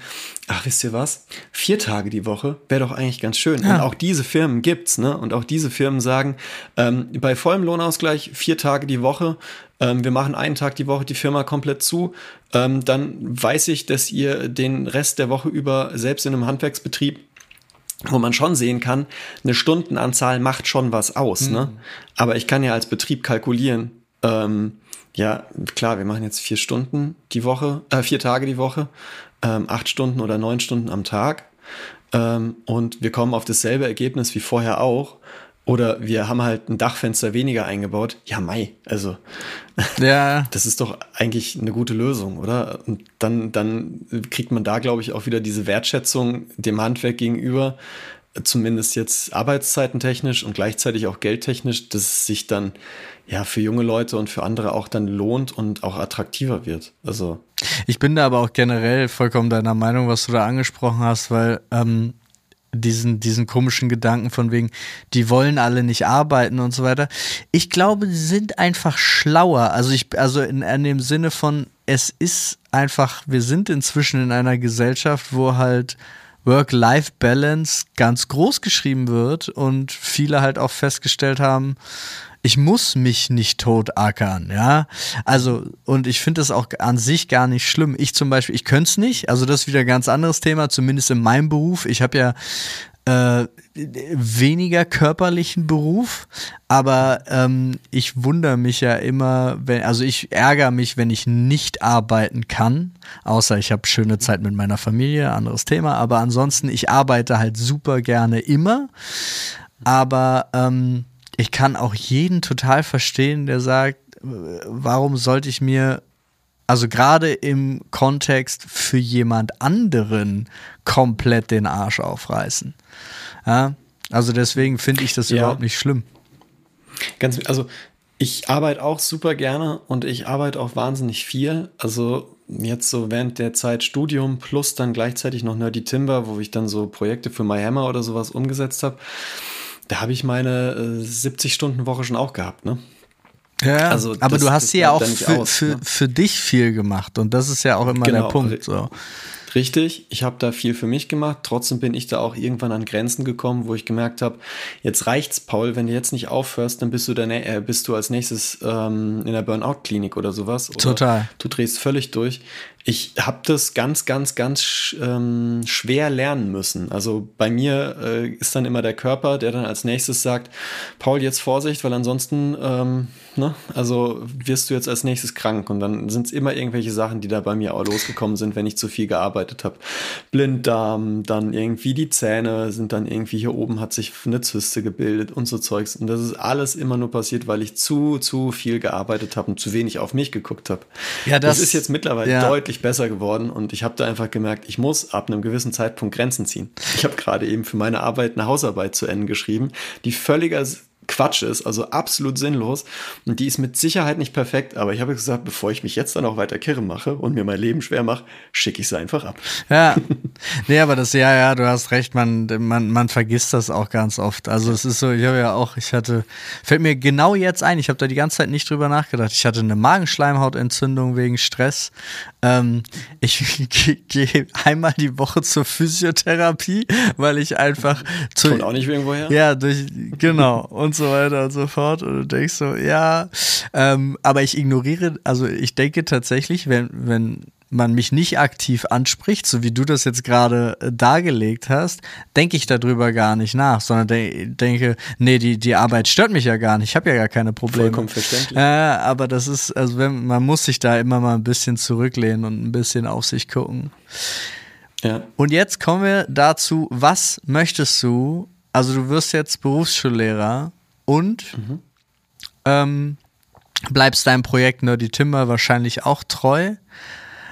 ach, wisst ihr was? Vier Tage die Woche wäre doch eigentlich ganz schön. Ja. Und auch diese Firmen gibt's, ne? Und auch diese Firmen sagen, ähm, bei vollem Lohnausgleich vier Tage die Woche, ähm, wir machen einen Tag die Woche die Firma komplett zu, ähm, dann weiß ich, dass ihr den Rest der Woche über selbst in einem Handwerksbetrieb wo man schon sehen kann, eine Stundenanzahl macht schon was aus. Mhm. Ne? Aber ich kann ja als Betrieb kalkulieren, ähm, ja, klar, wir machen jetzt vier Stunden die Woche, äh, vier Tage die Woche, ähm, acht Stunden oder neun Stunden am Tag. Ähm, und wir kommen auf dasselbe Ergebnis wie vorher auch. Oder wir haben halt ein Dachfenster weniger eingebaut. Ja, Mai. Also, ja. das ist doch eigentlich eine gute Lösung, oder? Und dann, dann kriegt man da, glaube ich, auch wieder diese Wertschätzung dem Handwerk gegenüber, zumindest jetzt arbeitszeitentechnisch und gleichzeitig auch geldtechnisch, dass es sich dann ja für junge Leute und für andere auch dann lohnt und auch attraktiver wird. Also. Ich bin da aber auch generell vollkommen deiner Meinung, was du da angesprochen hast, weil ähm, diesen, diesen komischen Gedanken von wegen, die wollen alle nicht arbeiten und so weiter. Ich glaube, sie sind einfach schlauer. Also ich, also in, in dem Sinne von, es ist einfach, wir sind inzwischen in einer Gesellschaft, wo halt Work-Life-Balance ganz groß geschrieben wird und viele halt auch festgestellt haben, ich muss mich nicht tot ackern, ja. Also, und ich finde das auch an sich gar nicht schlimm. Ich zum Beispiel, ich könnte es nicht, also das ist wieder ein ganz anderes Thema, zumindest in meinem Beruf. Ich habe ja äh, weniger körperlichen Beruf, aber ähm, ich wundere mich ja immer, wenn, also ich ärgere mich, wenn ich nicht arbeiten kann, außer ich habe schöne Zeit mit meiner Familie, anderes Thema, aber ansonsten, ich arbeite halt super gerne immer, aber ähm, ich kann auch jeden total verstehen, der sagt, warum sollte ich mir, also gerade im Kontext für jemand anderen komplett den Arsch aufreißen. Ja? Also deswegen finde ich das ja. überhaupt nicht schlimm. Ganz, also ich arbeite auch super gerne und ich arbeite auch wahnsinnig viel. Also jetzt so während der Zeit Studium plus dann gleichzeitig noch Nerdy Timber, wo ich dann so Projekte für My Hammer oder sowas umgesetzt habe. Da habe ich meine äh, 70-Stunden-Woche schon auch gehabt, ne? Ja, also aber das, du hast sie ja auch für, aus, für, ne? für dich viel gemacht und das ist ja auch immer genau, der Punkt. So. Richtig, ich habe da viel für mich gemacht. Trotzdem bin ich da auch irgendwann an Grenzen gekommen, wo ich gemerkt habe, jetzt reicht's, Paul, wenn du jetzt nicht aufhörst, dann bist du, dann, äh, bist du als nächstes ähm, in der Burnout-Klinik oder sowas. Oder Total. Du drehst völlig durch ich habe das ganz, ganz, ganz ähm, schwer lernen müssen. Also bei mir äh, ist dann immer der Körper, der dann als nächstes sagt, Paul, jetzt Vorsicht, weil ansonsten, ähm, ne, also wirst du jetzt als nächstes krank. Und dann sind es immer irgendwelche Sachen, die da bei mir auch losgekommen sind, wenn ich zu viel gearbeitet habe. Blinddarm, dann irgendwie die Zähne sind dann irgendwie hier oben hat sich eine Zyste gebildet und so Zeugs. Und das ist alles immer nur passiert, weil ich zu, zu viel gearbeitet habe und zu wenig auf mich geguckt habe. Ja, das, das ist jetzt mittlerweile ja. deutlich deutlich besser geworden und ich habe da einfach gemerkt, ich muss ab einem gewissen Zeitpunkt Grenzen ziehen. Ich habe gerade eben für meine Arbeit eine Hausarbeit zu Ende geschrieben, die völliger Quatsch ist, also absolut sinnlos. Und die ist mit Sicherheit nicht perfekt, aber ich habe gesagt, bevor ich mich jetzt dann auch weiter kirre mache und mir mein Leben schwer mache, schicke ich sie einfach ab. Ja, nee, aber das, ja, ja, du hast recht, man, man, man vergisst das auch ganz oft. Also es ist so, ich habe ja auch, ich hatte, fällt mir genau jetzt ein, ich habe da die ganze Zeit nicht drüber nachgedacht. Ich hatte eine Magenschleimhautentzündung wegen Stress. Ähm, ich gehe einmal die Woche zur Physiotherapie, weil ich einfach zu. Kommt auch nicht irgendwo her? Ja, durch, genau. Und so weiter und so fort. Und du denkst so, ja, ähm, aber ich ignoriere, also ich denke tatsächlich, wenn, wenn man mich nicht aktiv anspricht, so wie du das jetzt gerade äh, dargelegt hast, denke ich darüber gar nicht nach, sondern de denke, nee, die, die Arbeit stört mich ja gar nicht, ich habe ja gar keine Probleme. Vollkommen verständlich. Äh, aber das ist, also wenn, man muss sich da immer mal ein bisschen zurücklehnen und ein bisschen auf sich gucken. Ja. Und jetzt kommen wir dazu, was möchtest du, also du wirst jetzt Berufsschullehrer und mhm. ähm, bleibst deinem Projekt Nerdy Timber wahrscheinlich auch treu.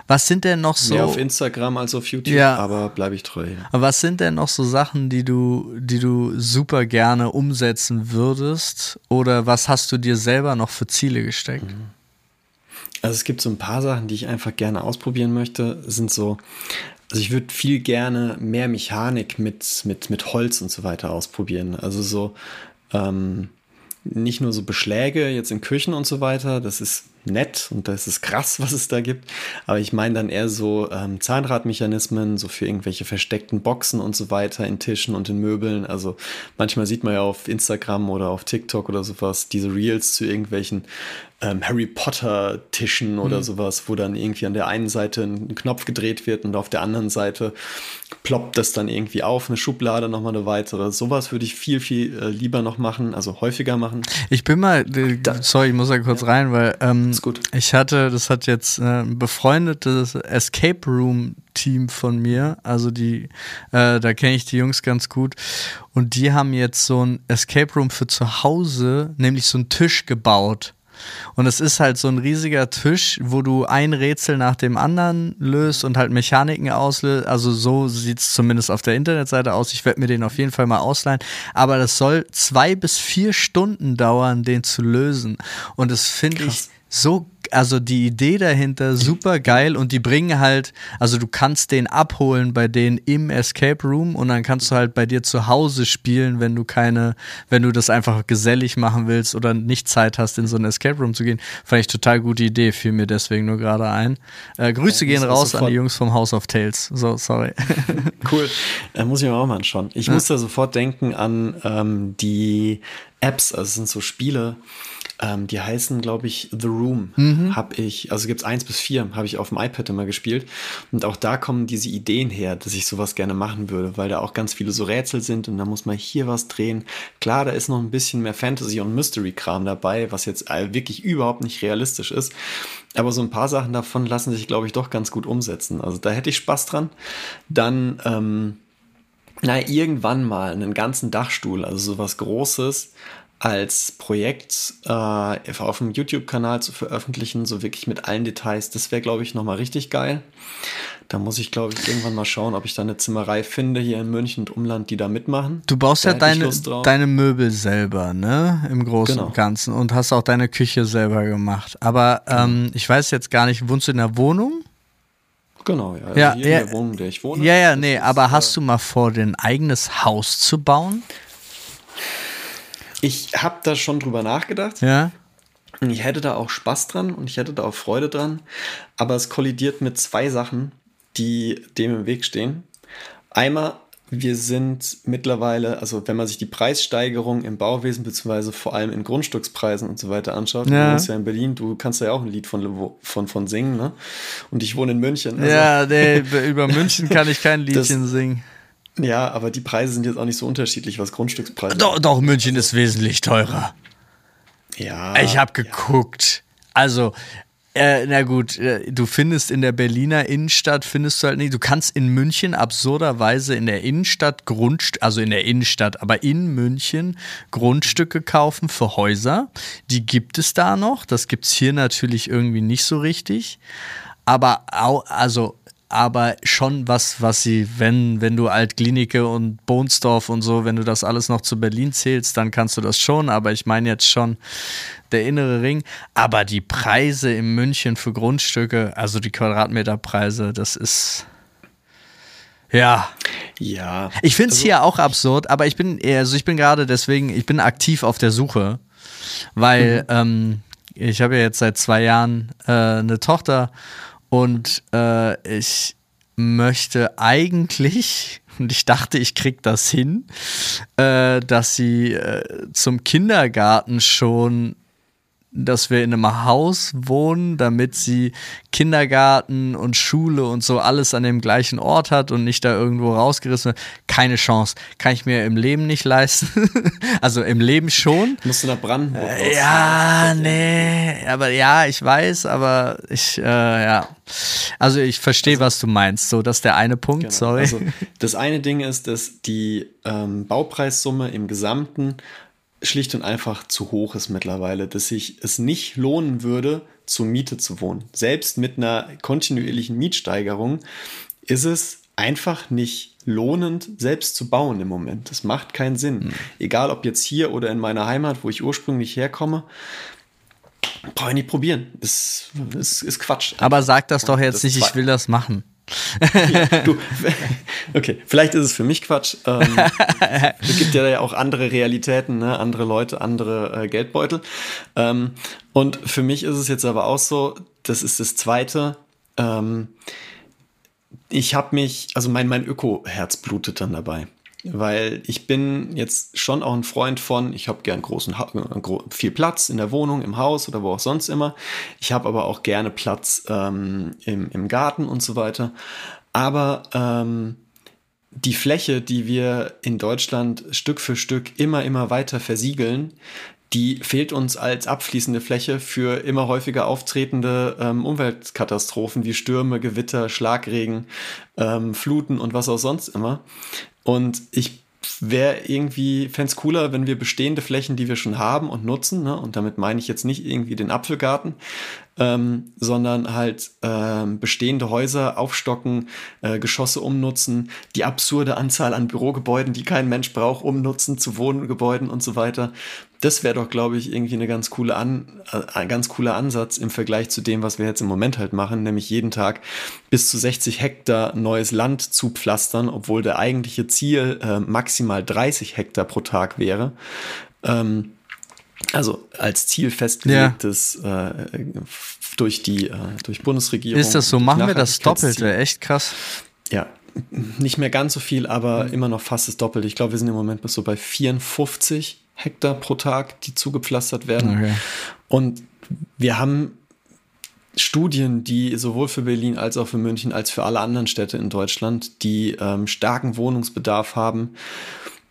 Was sind denn noch so. Mehr auf Instagram als auf YouTube, ja. aber bleibe ich treu. Ja. Was sind denn noch so Sachen, die du, die du super gerne umsetzen würdest? Oder was hast du dir selber noch für Ziele gesteckt? Mhm. Also es gibt so ein paar Sachen, die ich einfach gerne ausprobieren möchte. sind so, also ich würde viel gerne mehr Mechanik mit, mit, mit Holz und so weiter ausprobieren. Also so ähm, nicht nur so Beschläge jetzt in Küchen und so weiter. Das ist nett und das ist krass, was es da gibt. Aber ich meine dann eher so ähm, Zahnradmechanismen, so für irgendwelche versteckten Boxen und so weiter in Tischen und in Möbeln. Also manchmal sieht man ja auf Instagram oder auf TikTok oder sowas diese Reels zu irgendwelchen ähm, Harry Potter Tischen oder mhm. sowas, wo dann irgendwie an der einen Seite ein Knopf gedreht wird und auf der anderen Seite ploppt das dann irgendwie auf, eine Schublade nochmal eine weitere. Sowas würde ich viel, viel äh, lieber noch machen, also häufiger machen. Ich bin mal, äh, sorry, ich muss da kurz ja. rein, weil ähm, ist gut. ich hatte, das hat jetzt äh, ein befreundetes Escape Room Team von mir, also die, äh, da kenne ich die Jungs ganz gut und die haben jetzt so ein Escape Room für zu Hause, nämlich so einen Tisch gebaut und es ist halt so ein riesiger Tisch, wo du ein Rätsel nach dem anderen löst und halt Mechaniken auslöst. Also so sieht es zumindest auf der Internetseite aus. Ich werde mir den auf jeden Fall mal ausleihen. Aber das soll zwei bis vier Stunden dauern, den zu lösen. Und das finde ich so also die Idee dahinter super geil und die bringen halt, also du kannst den abholen bei denen im Escape Room und dann kannst du halt bei dir zu Hause spielen, wenn du keine, wenn du das einfach gesellig machen willst oder nicht Zeit hast, in so ein Escape Room zu gehen. Fand ich total gute Idee, fiel mir deswegen nur gerade ein. Äh, Grüße ja, gehen raus an die Jungs vom House of Tales. So, sorry. Cool. Äh, muss ich mir auch mal anschauen. Ich ja. muss da sofort denken an ähm, die Apps, also es sind so Spiele, ähm, die heißen, glaube ich, The Room. Mhm. Habe ich, also gibt es eins bis vier, habe ich auf dem iPad immer gespielt. Und auch da kommen diese Ideen her, dass ich sowas gerne machen würde, weil da auch ganz viele so Rätsel sind und da muss man hier was drehen. Klar, da ist noch ein bisschen mehr Fantasy- und Mystery-Kram dabei, was jetzt wirklich überhaupt nicht realistisch ist. Aber so ein paar Sachen davon lassen sich, glaube ich, doch ganz gut umsetzen. Also da hätte ich Spaß dran. Dann, ähm, na, irgendwann mal einen ganzen Dachstuhl, also sowas Großes, als Projekt äh, auf dem YouTube-Kanal zu veröffentlichen, so wirklich mit allen Details, das wäre, glaube ich, nochmal richtig geil. Da muss ich, glaube ich, irgendwann mal schauen, ob ich da eine Zimmerei finde hier in München und Umland, die da mitmachen. Du baust da ja deine, deine Möbel selber, ne? Im Großen genau. und Ganzen und hast auch deine Küche selber gemacht. Aber genau. ähm, ich weiß jetzt gar nicht, wohnst du in der Wohnung? Genau, ja. Also ja, hier ja, in der Wohnung, in der ich wohne. Ja, ja, nee, aber hast du mal vor, dein eigenes Haus zu bauen? Ich habe da schon drüber nachgedacht. Ja. Ich hätte da auch Spaß dran und ich hätte da auch Freude dran. Aber es kollidiert mit zwei Sachen, die dem im Weg stehen. Einmal, wir sind mittlerweile, also wenn man sich die Preissteigerung im Bauwesen beziehungsweise vor allem in Grundstückspreisen und so weiter anschaut, ja. du wohnst ja in Berlin, du kannst ja auch ein Lied von, von, von singen, ne? Und ich wohne in München. Also ja, nee, über München kann ich kein Liedchen das, singen. Ja, aber die Preise sind jetzt auch nicht so unterschiedlich, was Grundstückspreise Doch, doch München ist wesentlich teurer. Ja. Ich habe geguckt. Ja. Also, äh, na gut, äh, du findest in der Berliner Innenstadt, findest du halt nicht. Du kannst in München absurderweise in der Innenstadt Grundstücke, also in der Innenstadt, aber in München Grundstücke kaufen für Häuser. Die gibt es da noch. Das gibt es hier natürlich irgendwie nicht so richtig. Aber auch, also aber schon was, was sie, wenn, wenn du Altklinike und Bohnsdorf und so, wenn du das alles noch zu Berlin zählst, dann kannst du das schon, aber ich meine jetzt schon der innere Ring. Aber die Preise in München für Grundstücke, also die Quadratmeterpreise, das ist. Ja. Ja. Ich finde es also, hier auch absurd, aber ich bin, also ich bin gerade deswegen, ich bin aktiv auf der Suche, weil mhm. ähm, ich habe ja jetzt seit zwei Jahren äh, eine Tochter und äh, ich möchte eigentlich, und ich dachte, ich krieg das hin, äh, dass sie äh, zum Kindergarten schon dass wir in einem Haus wohnen, damit sie Kindergarten und Schule und so alles an dem gleichen Ort hat und nicht da irgendwo rausgerissen wird. Keine Chance. Kann ich mir im Leben nicht leisten. also im Leben schon. Musst du nach Brandenburg äh, Ja, nee. Aber ja, ich weiß, aber ich, äh, ja. Also ich verstehe, also, was du meinst. So, das ist der eine Punkt, genau. sorry. Also das eine Ding ist, dass die ähm, Baupreissumme im Gesamten schlicht und einfach zu hoch ist mittlerweile, dass sich es nicht lohnen würde, zur Miete zu wohnen. Selbst mit einer kontinuierlichen Mietsteigerung ist es einfach nicht lohnend, selbst zu bauen im Moment. Das macht keinen Sinn. Mhm. Egal ob jetzt hier oder in meiner Heimat, wo ich ursprünglich herkomme, brauche ich nicht probieren. Das, das ist Quatsch. Aber sag das doch jetzt das nicht, ich will das machen du, okay, vielleicht ist es für mich Quatsch. Ähm, es gibt ja auch andere Realitäten, ne? andere Leute, andere äh, Geldbeutel. Ähm, und für mich ist es jetzt aber auch so, das ist das Zweite. Ähm, ich habe mich, also mein, mein Öko-Herz blutet dann dabei weil ich bin jetzt schon auch ein Freund von, ich habe gern großen, viel Platz in der Wohnung, im Haus oder wo auch sonst immer. Ich habe aber auch gerne Platz ähm, im, im Garten und so weiter. Aber ähm, die Fläche, die wir in Deutschland Stück für Stück immer, immer weiter versiegeln, die fehlt uns als abfließende Fläche für immer häufiger auftretende ähm, Umweltkatastrophen wie Stürme, Gewitter, Schlagregen, ähm, Fluten und was auch sonst immer. Und ich wäre irgendwie, fände es cooler, wenn wir bestehende Flächen, die wir schon haben und nutzen, ne, und damit meine ich jetzt nicht irgendwie den Apfelgarten, ähm, sondern halt ähm, bestehende Häuser aufstocken, äh, Geschosse umnutzen, die absurde Anzahl an Bürogebäuden, die kein Mensch braucht, umnutzen zu Wohngebäuden und so weiter. Das wäre doch, glaube ich, irgendwie eine ganz coole an, äh, ein ganz cooler Ansatz im Vergleich zu dem, was wir jetzt im Moment halt machen, nämlich jeden Tag bis zu 60 Hektar neues Land zu pflastern, obwohl der eigentliche Ziel äh, maximal 30 Hektar pro Tag wäre. Ähm, also als Ziel festgelegtes ja. äh, durch die äh, durch Bundesregierung. Ist das so? Machen wir das doppelt? Wäre echt krass. Ja, nicht mehr ganz so viel, aber mhm. immer noch fast das Doppelte. Ich glaube, wir sind im Moment bis so bei 54 Hektar pro Tag, die zugepflastert werden. Okay. Und wir haben Studien, die sowohl für Berlin als auch für München als für alle anderen Städte in Deutschland, die ähm, starken Wohnungsbedarf haben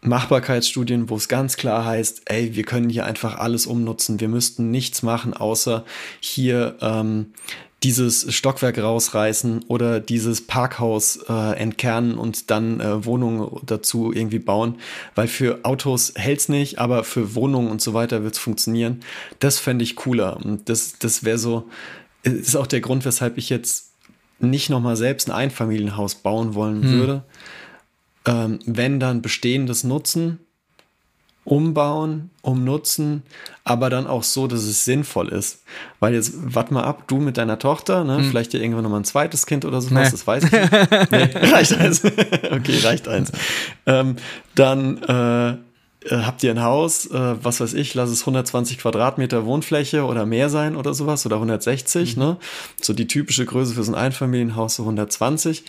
Machbarkeitsstudien, wo es ganz klar heißt, ey, wir können hier einfach alles umnutzen. Wir müssten nichts machen, außer hier ähm, dieses Stockwerk rausreißen oder dieses Parkhaus äh, entkernen und dann äh, Wohnungen dazu irgendwie bauen, weil für Autos hält's nicht, aber für Wohnungen und so weiter wird's funktionieren. Das fände ich cooler und das, das wäre so, ist auch der Grund, weshalb ich jetzt nicht nochmal selbst ein Einfamilienhaus bauen wollen hm. würde, ähm, wenn dann bestehendes nutzen, umbauen, umnutzen, aber dann auch so, dass es sinnvoll ist. Weil jetzt, warte mal ab, du mit deiner Tochter, ne, hm. vielleicht ja irgendwann nochmal ein zweites Kind oder sowas, nee. das weiß ich nicht. nee, reicht eins. okay, reicht eins. Ähm, dann äh, äh, habt ihr ein Haus, äh, was weiß ich, lass es 120 Quadratmeter Wohnfläche oder mehr sein oder sowas oder 160, mhm. ne? So die typische Größe für so ein Einfamilienhaus, so 120.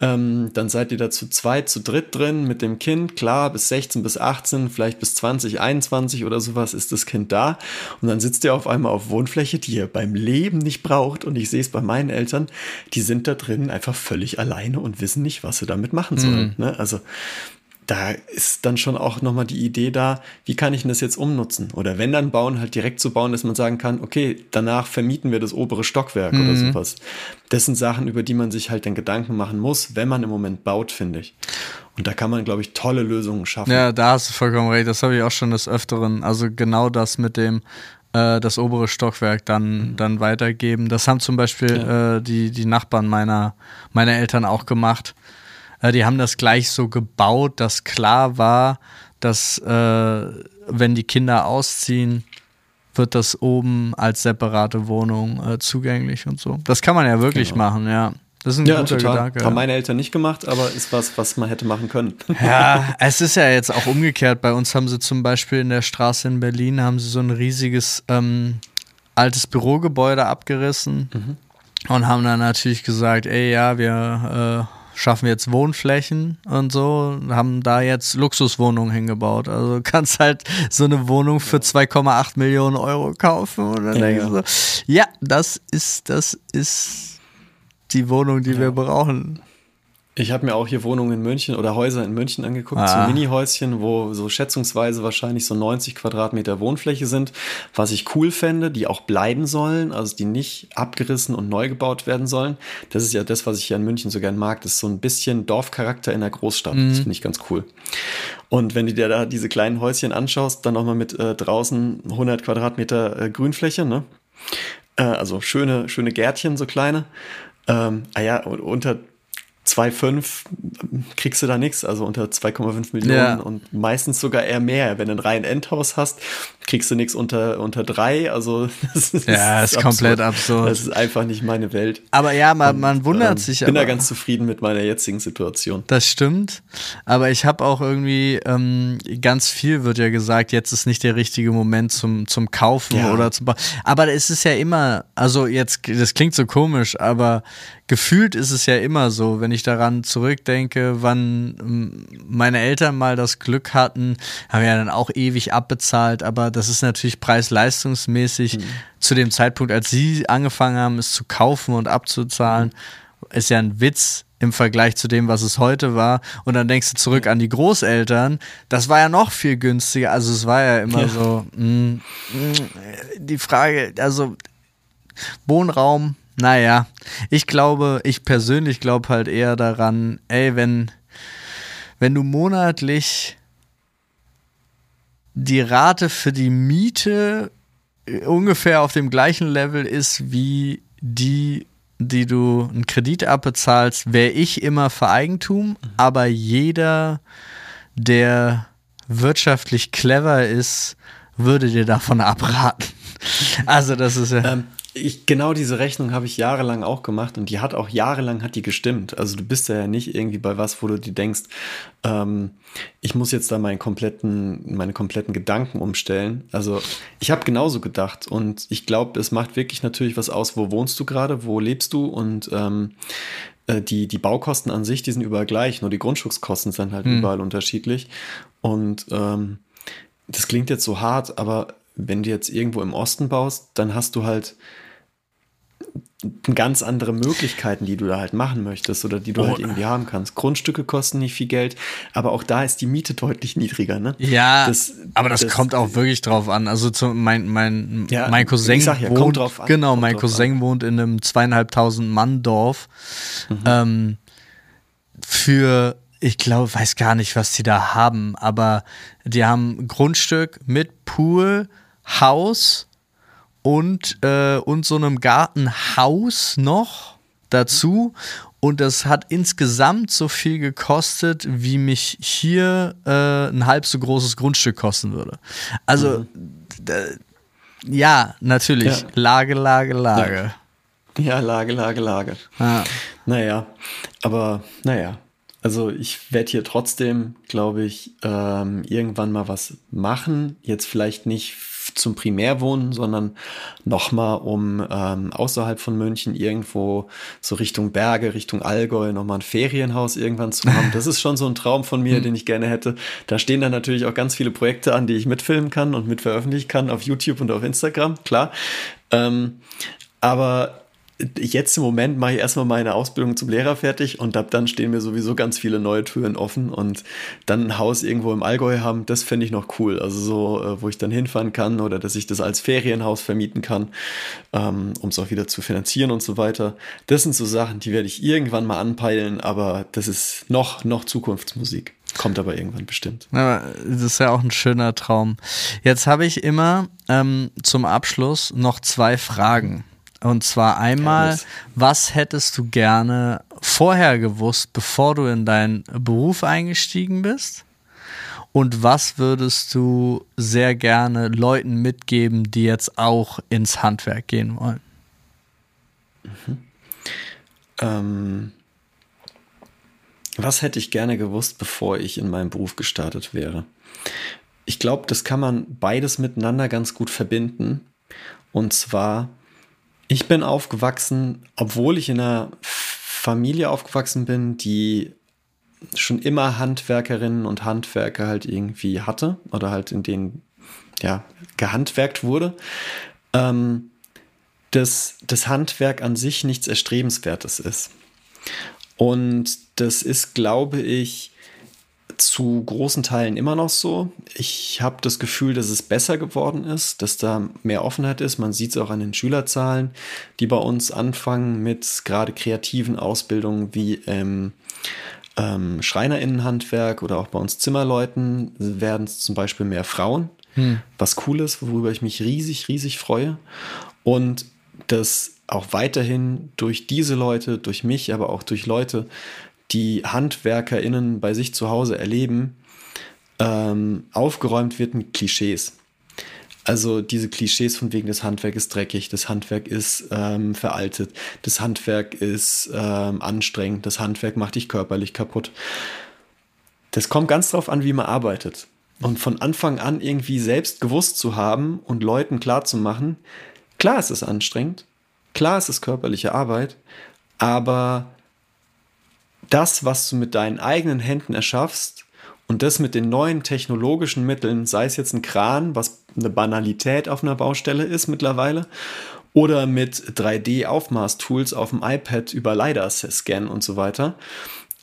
Ähm, dann seid ihr da zu zweit, zu dritt drin mit dem Kind, klar, bis 16, bis 18, vielleicht bis 20, 21 oder sowas ist das Kind da. Und dann sitzt ihr auf einmal auf Wohnfläche, die ihr beim Leben nicht braucht. Und ich sehe es bei meinen Eltern, die sind da drin einfach völlig alleine und wissen nicht, was sie damit machen sollen. Mhm. Ne? Also da ist dann schon auch nochmal die Idee da, wie kann ich denn das jetzt umnutzen? Oder wenn dann bauen, halt direkt zu so bauen, dass man sagen kann, okay, danach vermieten wir das obere Stockwerk mhm. oder sowas. Das sind Sachen, über die man sich halt dann Gedanken machen muss, wenn man im Moment baut, finde ich. Und da kann man, glaube ich, tolle Lösungen schaffen. Ja, da hast du vollkommen recht. Das habe ich auch schon des Öfteren. Also genau das mit dem, äh, das obere Stockwerk dann, mhm. dann weitergeben. Das haben zum Beispiel ja. äh, die, die Nachbarn meiner, meiner Eltern auch gemacht. Äh, die haben das gleich so gebaut, dass klar war, dass äh, wenn die Kinder ausziehen, wird das oben als separate Wohnung äh, zugänglich und so. Das kann man ja wirklich genau. machen, ja. Das ist ein ja, guter total. Gedanke. Haben meine Eltern nicht gemacht, aber ist was, was man hätte machen können. Ja, es ist ja jetzt auch umgekehrt. Bei uns haben sie zum Beispiel in der Straße in Berlin haben sie so ein riesiges ähm, altes Bürogebäude abgerissen mhm. und haben dann natürlich gesagt, ey, ja, wir äh, schaffen jetzt Wohnflächen und so, haben da jetzt Luxuswohnungen hingebaut. Also kannst halt so eine Wohnung für 2,8 Millionen Euro kaufen und dann ja, denkst du so, ja, das ist, das ist die Wohnung, die ja. wir brauchen. Ich habe mir auch hier Wohnungen in München oder Häuser in München angeguckt, ah. so Mini-Häuschen, wo so schätzungsweise wahrscheinlich so 90 Quadratmeter Wohnfläche sind, was ich cool fände, die auch bleiben sollen, also die nicht abgerissen und neu gebaut werden sollen. Das ist ja das, was ich hier in München so gern mag, das ist so ein bisschen Dorfcharakter in der Großstadt. Mhm. Das finde ich ganz cool. Und wenn du dir da diese kleinen Häuschen anschaust, dann nochmal mit äh, draußen 100 Quadratmeter äh, Grünfläche, ne? Äh, also schöne, schöne Gärtchen, so kleine. Ähm, ah ja, unter 2,5 kriegst du da nichts, also unter 2,5 Millionen ja. und meistens sogar eher mehr. Wenn du ein rein Endhaus hast, kriegst du nichts unter, unter drei. Also das ist, ja, ist, ist komplett absurd. Das ist einfach nicht meine Welt. Aber ja, man, man wundert ähm, sich. Ich bin aber, da ganz zufrieden mit meiner jetzigen Situation. Das stimmt. Aber ich habe auch irgendwie ähm, ganz viel wird ja gesagt, jetzt ist nicht der richtige Moment zum, zum Kaufen ja. oder zum. Aber es ist ja immer, also jetzt, das klingt so komisch, aber gefühlt ist es ja immer so, wenn ich daran zurückdenke, wann ähm, meine Eltern mal das Glück hatten, haben ja dann auch ewig abbezahlt, aber das ist natürlich preis-leistungsmäßig mhm. zu dem Zeitpunkt, als sie angefangen haben, es zu kaufen und abzuzahlen, ist ja ein Witz im Vergleich zu dem, was es heute war. Und dann denkst du zurück an die Großeltern. Das war ja noch viel günstiger. Also es war ja immer ja. so mh, mm, mh, mm, die Frage, also Wohnraum naja, ich glaube, ich persönlich glaube halt eher daran, ey, wenn, wenn du monatlich die Rate für die Miete ungefähr auf dem gleichen Level ist wie die, die du einen Kredit abbezahlst, wäre ich immer für Eigentum, mhm. aber jeder, der wirtschaftlich clever ist, würde dir davon abraten. Also das ist ja. Ähm, ich, genau diese Rechnung habe ich jahrelang auch gemacht und die hat auch jahrelang hat die gestimmt. Also du bist ja nicht irgendwie bei was, wo du dir denkst, ähm, ich muss jetzt da meinen kompletten, meine kompletten Gedanken umstellen. Also ich habe genauso gedacht und ich glaube, es macht wirklich natürlich was aus, wo wohnst du gerade, wo lebst du und ähm, äh, die, die Baukosten an sich, die sind überall gleich, nur die Grundstückskosten sind halt hm. überall unterschiedlich. Und ähm, das klingt jetzt so hart, aber wenn du jetzt irgendwo im Osten baust, dann hast du halt ganz andere Möglichkeiten, die du da halt machen möchtest oder die du halt oh. halt irgendwie haben kannst. Grundstücke kosten nicht viel Geld, aber auch da ist die Miete deutlich niedriger, ne? Ja, das, aber das, das, kommt auch wirklich drauf an. Also zu, mein, mein, ja, mein Cousin ja, wohnt, an, genau, mein Cousin wohnt in einem zweieinhalbtausend Mann Dorf. Mhm. Ähm, für ich glaube, weiß gar nicht, was die da haben, aber die haben Grundstück mit Pool, Haus, und, äh, und so einem Gartenhaus noch dazu. Und das hat insgesamt so viel gekostet, wie mich hier äh, ein halb so großes Grundstück kosten würde. Also, mhm. ja, natürlich. Ja. Lage, Lage, Lage. Ja, ja Lage, Lage, Lage. Ah. Naja, aber naja. Also ich werde hier trotzdem, glaube ich, ähm, irgendwann mal was machen. Jetzt vielleicht nicht zum Primärwohnen, sondern nochmal um ähm, außerhalb von München irgendwo so Richtung Berge, Richtung Allgäu nochmal ein Ferienhaus irgendwann zu haben. Das ist schon so ein Traum von mir, hm. den ich gerne hätte. Da stehen dann natürlich auch ganz viele Projekte an, die ich mitfilmen kann und mitveröffentlichen kann auf YouTube und auf Instagram, klar. Ähm, aber jetzt im Moment mache ich erstmal meine Ausbildung zum Lehrer fertig und ab dann stehen mir sowieso ganz viele neue Türen offen und dann ein Haus irgendwo im Allgäu haben, das fände ich noch cool. Also so, äh, wo ich dann hinfahren kann oder dass ich das als Ferienhaus vermieten kann, ähm, um es auch wieder zu finanzieren und so weiter. Das sind so Sachen, die werde ich irgendwann mal anpeilen, aber das ist noch, noch Zukunftsmusik. Kommt aber irgendwann bestimmt. Ja, das ist ja auch ein schöner Traum. Jetzt habe ich immer ähm, zum Abschluss noch zwei Fragen. Und zwar einmal, was hättest du gerne vorher gewusst, bevor du in deinen Beruf eingestiegen bist? Und was würdest du sehr gerne Leuten mitgeben, die jetzt auch ins Handwerk gehen wollen? Mhm. Ähm, was hätte ich gerne gewusst, bevor ich in meinem Beruf gestartet wäre? Ich glaube, das kann man beides miteinander ganz gut verbinden. Und zwar ich bin aufgewachsen, obwohl ich in einer Familie aufgewachsen bin, die schon immer Handwerkerinnen und Handwerker halt irgendwie hatte oder halt in denen ja gehandwerkt wurde, ähm, dass das Handwerk an sich nichts Erstrebenswertes ist. Und das ist, glaube ich, zu großen Teilen immer noch so. Ich habe das Gefühl, dass es besser geworden ist, dass da mehr Offenheit ist. Man sieht es auch an den Schülerzahlen, die bei uns anfangen mit gerade kreativen Ausbildungen wie ähm, ähm, Schreinerinnenhandwerk oder auch bei uns Zimmerleuten werden es zum Beispiel mehr Frauen, hm. was cool ist, worüber ich mich riesig, riesig freue. Und dass auch weiterhin durch diese Leute, durch mich, aber auch durch Leute die HandwerkerInnen bei sich zu Hause erleben, ähm, aufgeräumt wird mit Klischees. Also diese Klischees von wegen, das Handwerk ist dreckig, das Handwerk ist ähm, veraltet, das Handwerk ist ähm, anstrengend, das Handwerk macht dich körperlich kaputt. Das kommt ganz drauf an, wie man arbeitet. Und von Anfang an irgendwie selbst gewusst zu haben und Leuten klarzumachen, klar ist es anstrengend, klar ist es körperliche Arbeit, aber das, was du mit deinen eigenen Händen erschaffst und das mit den neuen technologischen Mitteln, sei es jetzt ein Kran, was eine Banalität auf einer Baustelle ist mittlerweile, oder mit 3D-Aufmaß-Tools auf dem iPad über LiDAR-Scan und so weiter,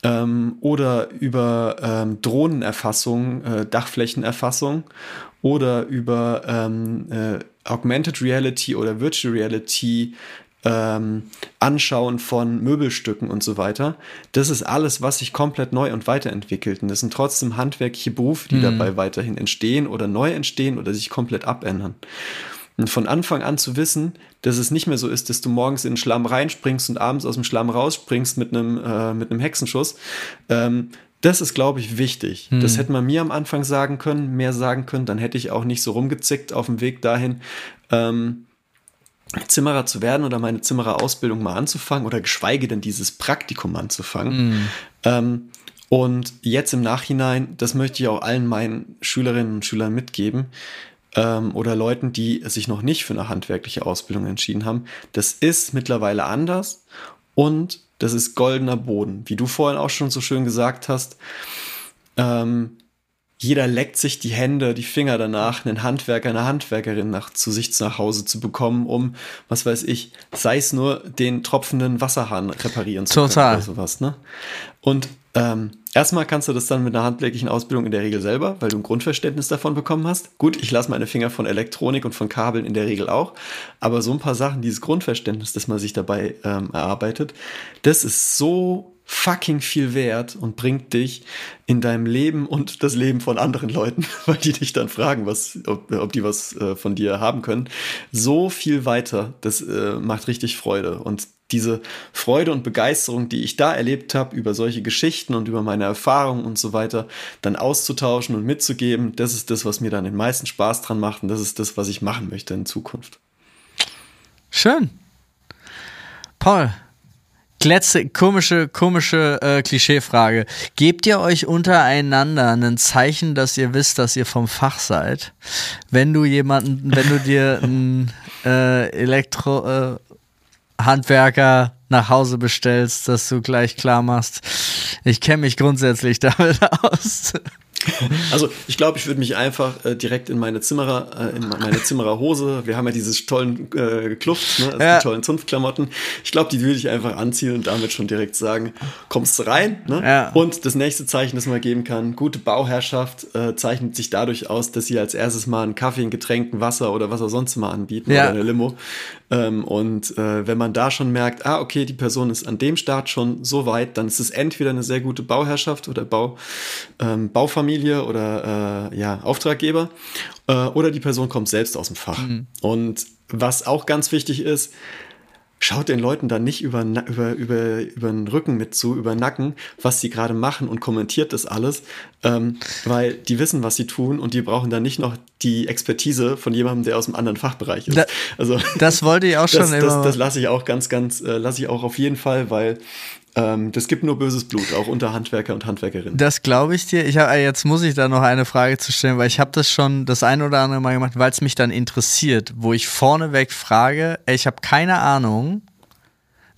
ähm, oder über ähm, Drohnenerfassung, äh, Dachflächenerfassung oder über ähm, äh, Augmented Reality oder Virtual Reality ähm, Anschauen von Möbelstücken und so weiter. Das ist alles, was sich komplett neu und weiterentwickelt. Und das sind trotzdem handwerkliche Berufe, die mhm. dabei weiterhin entstehen oder neu entstehen oder sich komplett abändern. Und von Anfang an zu wissen, dass es nicht mehr so ist, dass du morgens in den Schlamm reinspringst und abends aus dem Schlamm rausspringst mit einem, äh, mit einem Hexenschuss, ähm, das ist, glaube ich, wichtig. Hm. Das hätte man mir am Anfang sagen können, mehr sagen können, dann hätte ich auch nicht so rumgezickt auf dem Weg dahin, ähm, Zimmerer zu werden oder meine Zimmererausbildung mal anzufangen oder geschweige denn dieses Praktikum anzufangen. Mm. Ähm, und jetzt im Nachhinein, das möchte ich auch allen meinen Schülerinnen und Schülern mitgeben ähm, oder Leuten, die sich noch nicht für eine handwerkliche Ausbildung entschieden haben. Das ist mittlerweile anders und das ist goldener Boden. Wie du vorhin auch schon so schön gesagt hast, ähm, jeder leckt sich die Hände, die Finger danach, einen Handwerker, eine Handwerkerin nach, zu sich nach Hause zu bekommen, um, was weiß ich, sei es nur den tropfenden Wasserhahn reparieren zu Total. können oder sowas. Ne? Und ähm, erstmal kannst du das dann mit einer handwerklichen Ausbildung in der Regel selber, weil du ein Grundverständnis davon bekommen hast. Gut, ich lasse meine Finger von Elektronik und von Kabeln in der Regel auch, aber so ein paar Sachen, dieses Grundverständnis, das man sich dabei ähm, erarbeitet, das ist so fucking viel wert und bringt dich in deinem Leben und das Leben von anderen Leuten, weil die dich dann fragen, was, ob, ob die was äh, von dir haben können, so viel weiter. Das äh, macht richtig Freude. Und diese Freude und Begeisterung, die ich da erlebt habe, über solche Geschichten und über meine Erfahrungen und so weiter, dann auszutauschen und mitzugeben, das ist das, was mir dann den meisten Spaß dran macht und das ist das, was ich machen möchte in Zukunft. Schön. Paul, letzte komische, komische äh, Klischeefrage. Gebt ihr euch untereinander ein Zeichen, dass ihr wisst, dass ihr vom Fach seid? Wenn du jemanden, wenn du dir einen äh, Elektro äh, nach Hause bestellst, dass du gleich klar machst, ich kenne mich grundsätzlich damit aus. Also ich glaube, ich würde mich einfach äh, direkt in meine Zimmerer, äh, in meine Zimmererhose, wir haben ja diese tollen äh, Kluft, ne? also ja. die tollen Zunftklamotten. Ich glaube, die würde ich einfach anziehen und damit schon direkt sagen, kommst du rein. Ne? Ja. Und das nächste Zeichen, das man geben kann, gute Bauherrschaft äh, zeichnet sich dadurch aus, dass sie als erstes mal einen Kaffee, ein Getränk, ein Wasser oder was auch sonst mal anbieten ja. oder eine Limo. Ähm, und äh, wenn man da schon merkt, ah, okay, die Person ist an dem Start schon so weit, dann ist es entweder eine sehr gute Bauherrschaft oder Bau, ähm, Baufamilie oder äh, ja, Auftraggeber äh, oder die Person kommt selbst aus dem Fach. Mhm. Und was auch ganz wichtig ist, schaut den Leuten dann nicht über, über, über, über den Rücken mit zu, über den Nacken, was sie gerade machen und kommentiert das alles, ähm, weil die wissen, was sie tun und die brauchen dann nicht noch die Expertise von jemandem, der aus einem anderen Fachbereich ist. Da, also das wollte ich auch schon das, immer. Das, das lasse ich auch ganz, ganz, äh, lasse ich auch auf jeden Fall, weil ähm, das gibt nur böses Blut, auch unter Handwerker und Handwerkerinnen. Das glaube ich dir. Ich hab, äh, jetzt muss ich da noch eine Frage zu stellen, weil ich habe das schon das ein oder andere Mal gemacht, weil es mich dann interessiert, wo ich vorneweg frage, ey, ich habe keine Ahnung,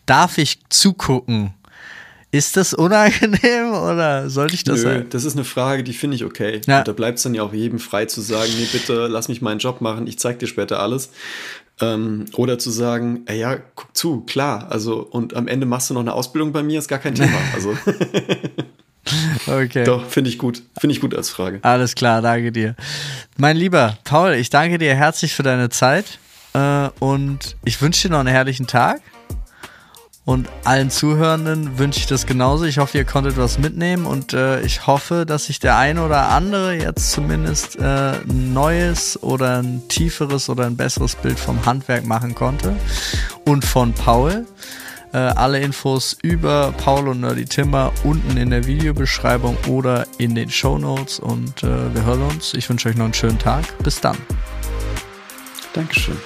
darf ich zugucken? Ist das unangenehm oder sollte ich das Nö, sein? Das ist eine Frage, die finde ich okay. Ja. da bleibt es dann ja auch jedem frei zu sagen, nee, bitte lass mich meinen Job machen, ich zeig dir später alles. Ähm, oder zu sagen, ey, ja, guck zu, klar. Also, und am Ende machst du noch eine Ausbildung bei mir, ist gar kein Thema. Also. okay. Doch, finde ich gut. Finde ich gut als Frage. Alles klar, danke dir. Mein lieber Paul, ich danke dir herzlich für deine Zeit äh, und ich wünsche dir noch einen herrlichen Tag. Und allen Zuhörenden wünsche ich das genauso. Ich hoffe, ihr konntet was mitnehmen und äh, ich hoffe, dass sich der eine oder andere jetzt zumindest äh, ein neues oder ein tieferes oder ein besseres Bild vom Handwerk machen konnte. Und von Paul. Äh, alle Infos über Paul und Nerdy Timber unten in der Videobeschreibung oder in den Show Notes. Und äh, wir hören uns. Ich wünsche euch noch einen schönen Tag. Bis dann. Dankeschön.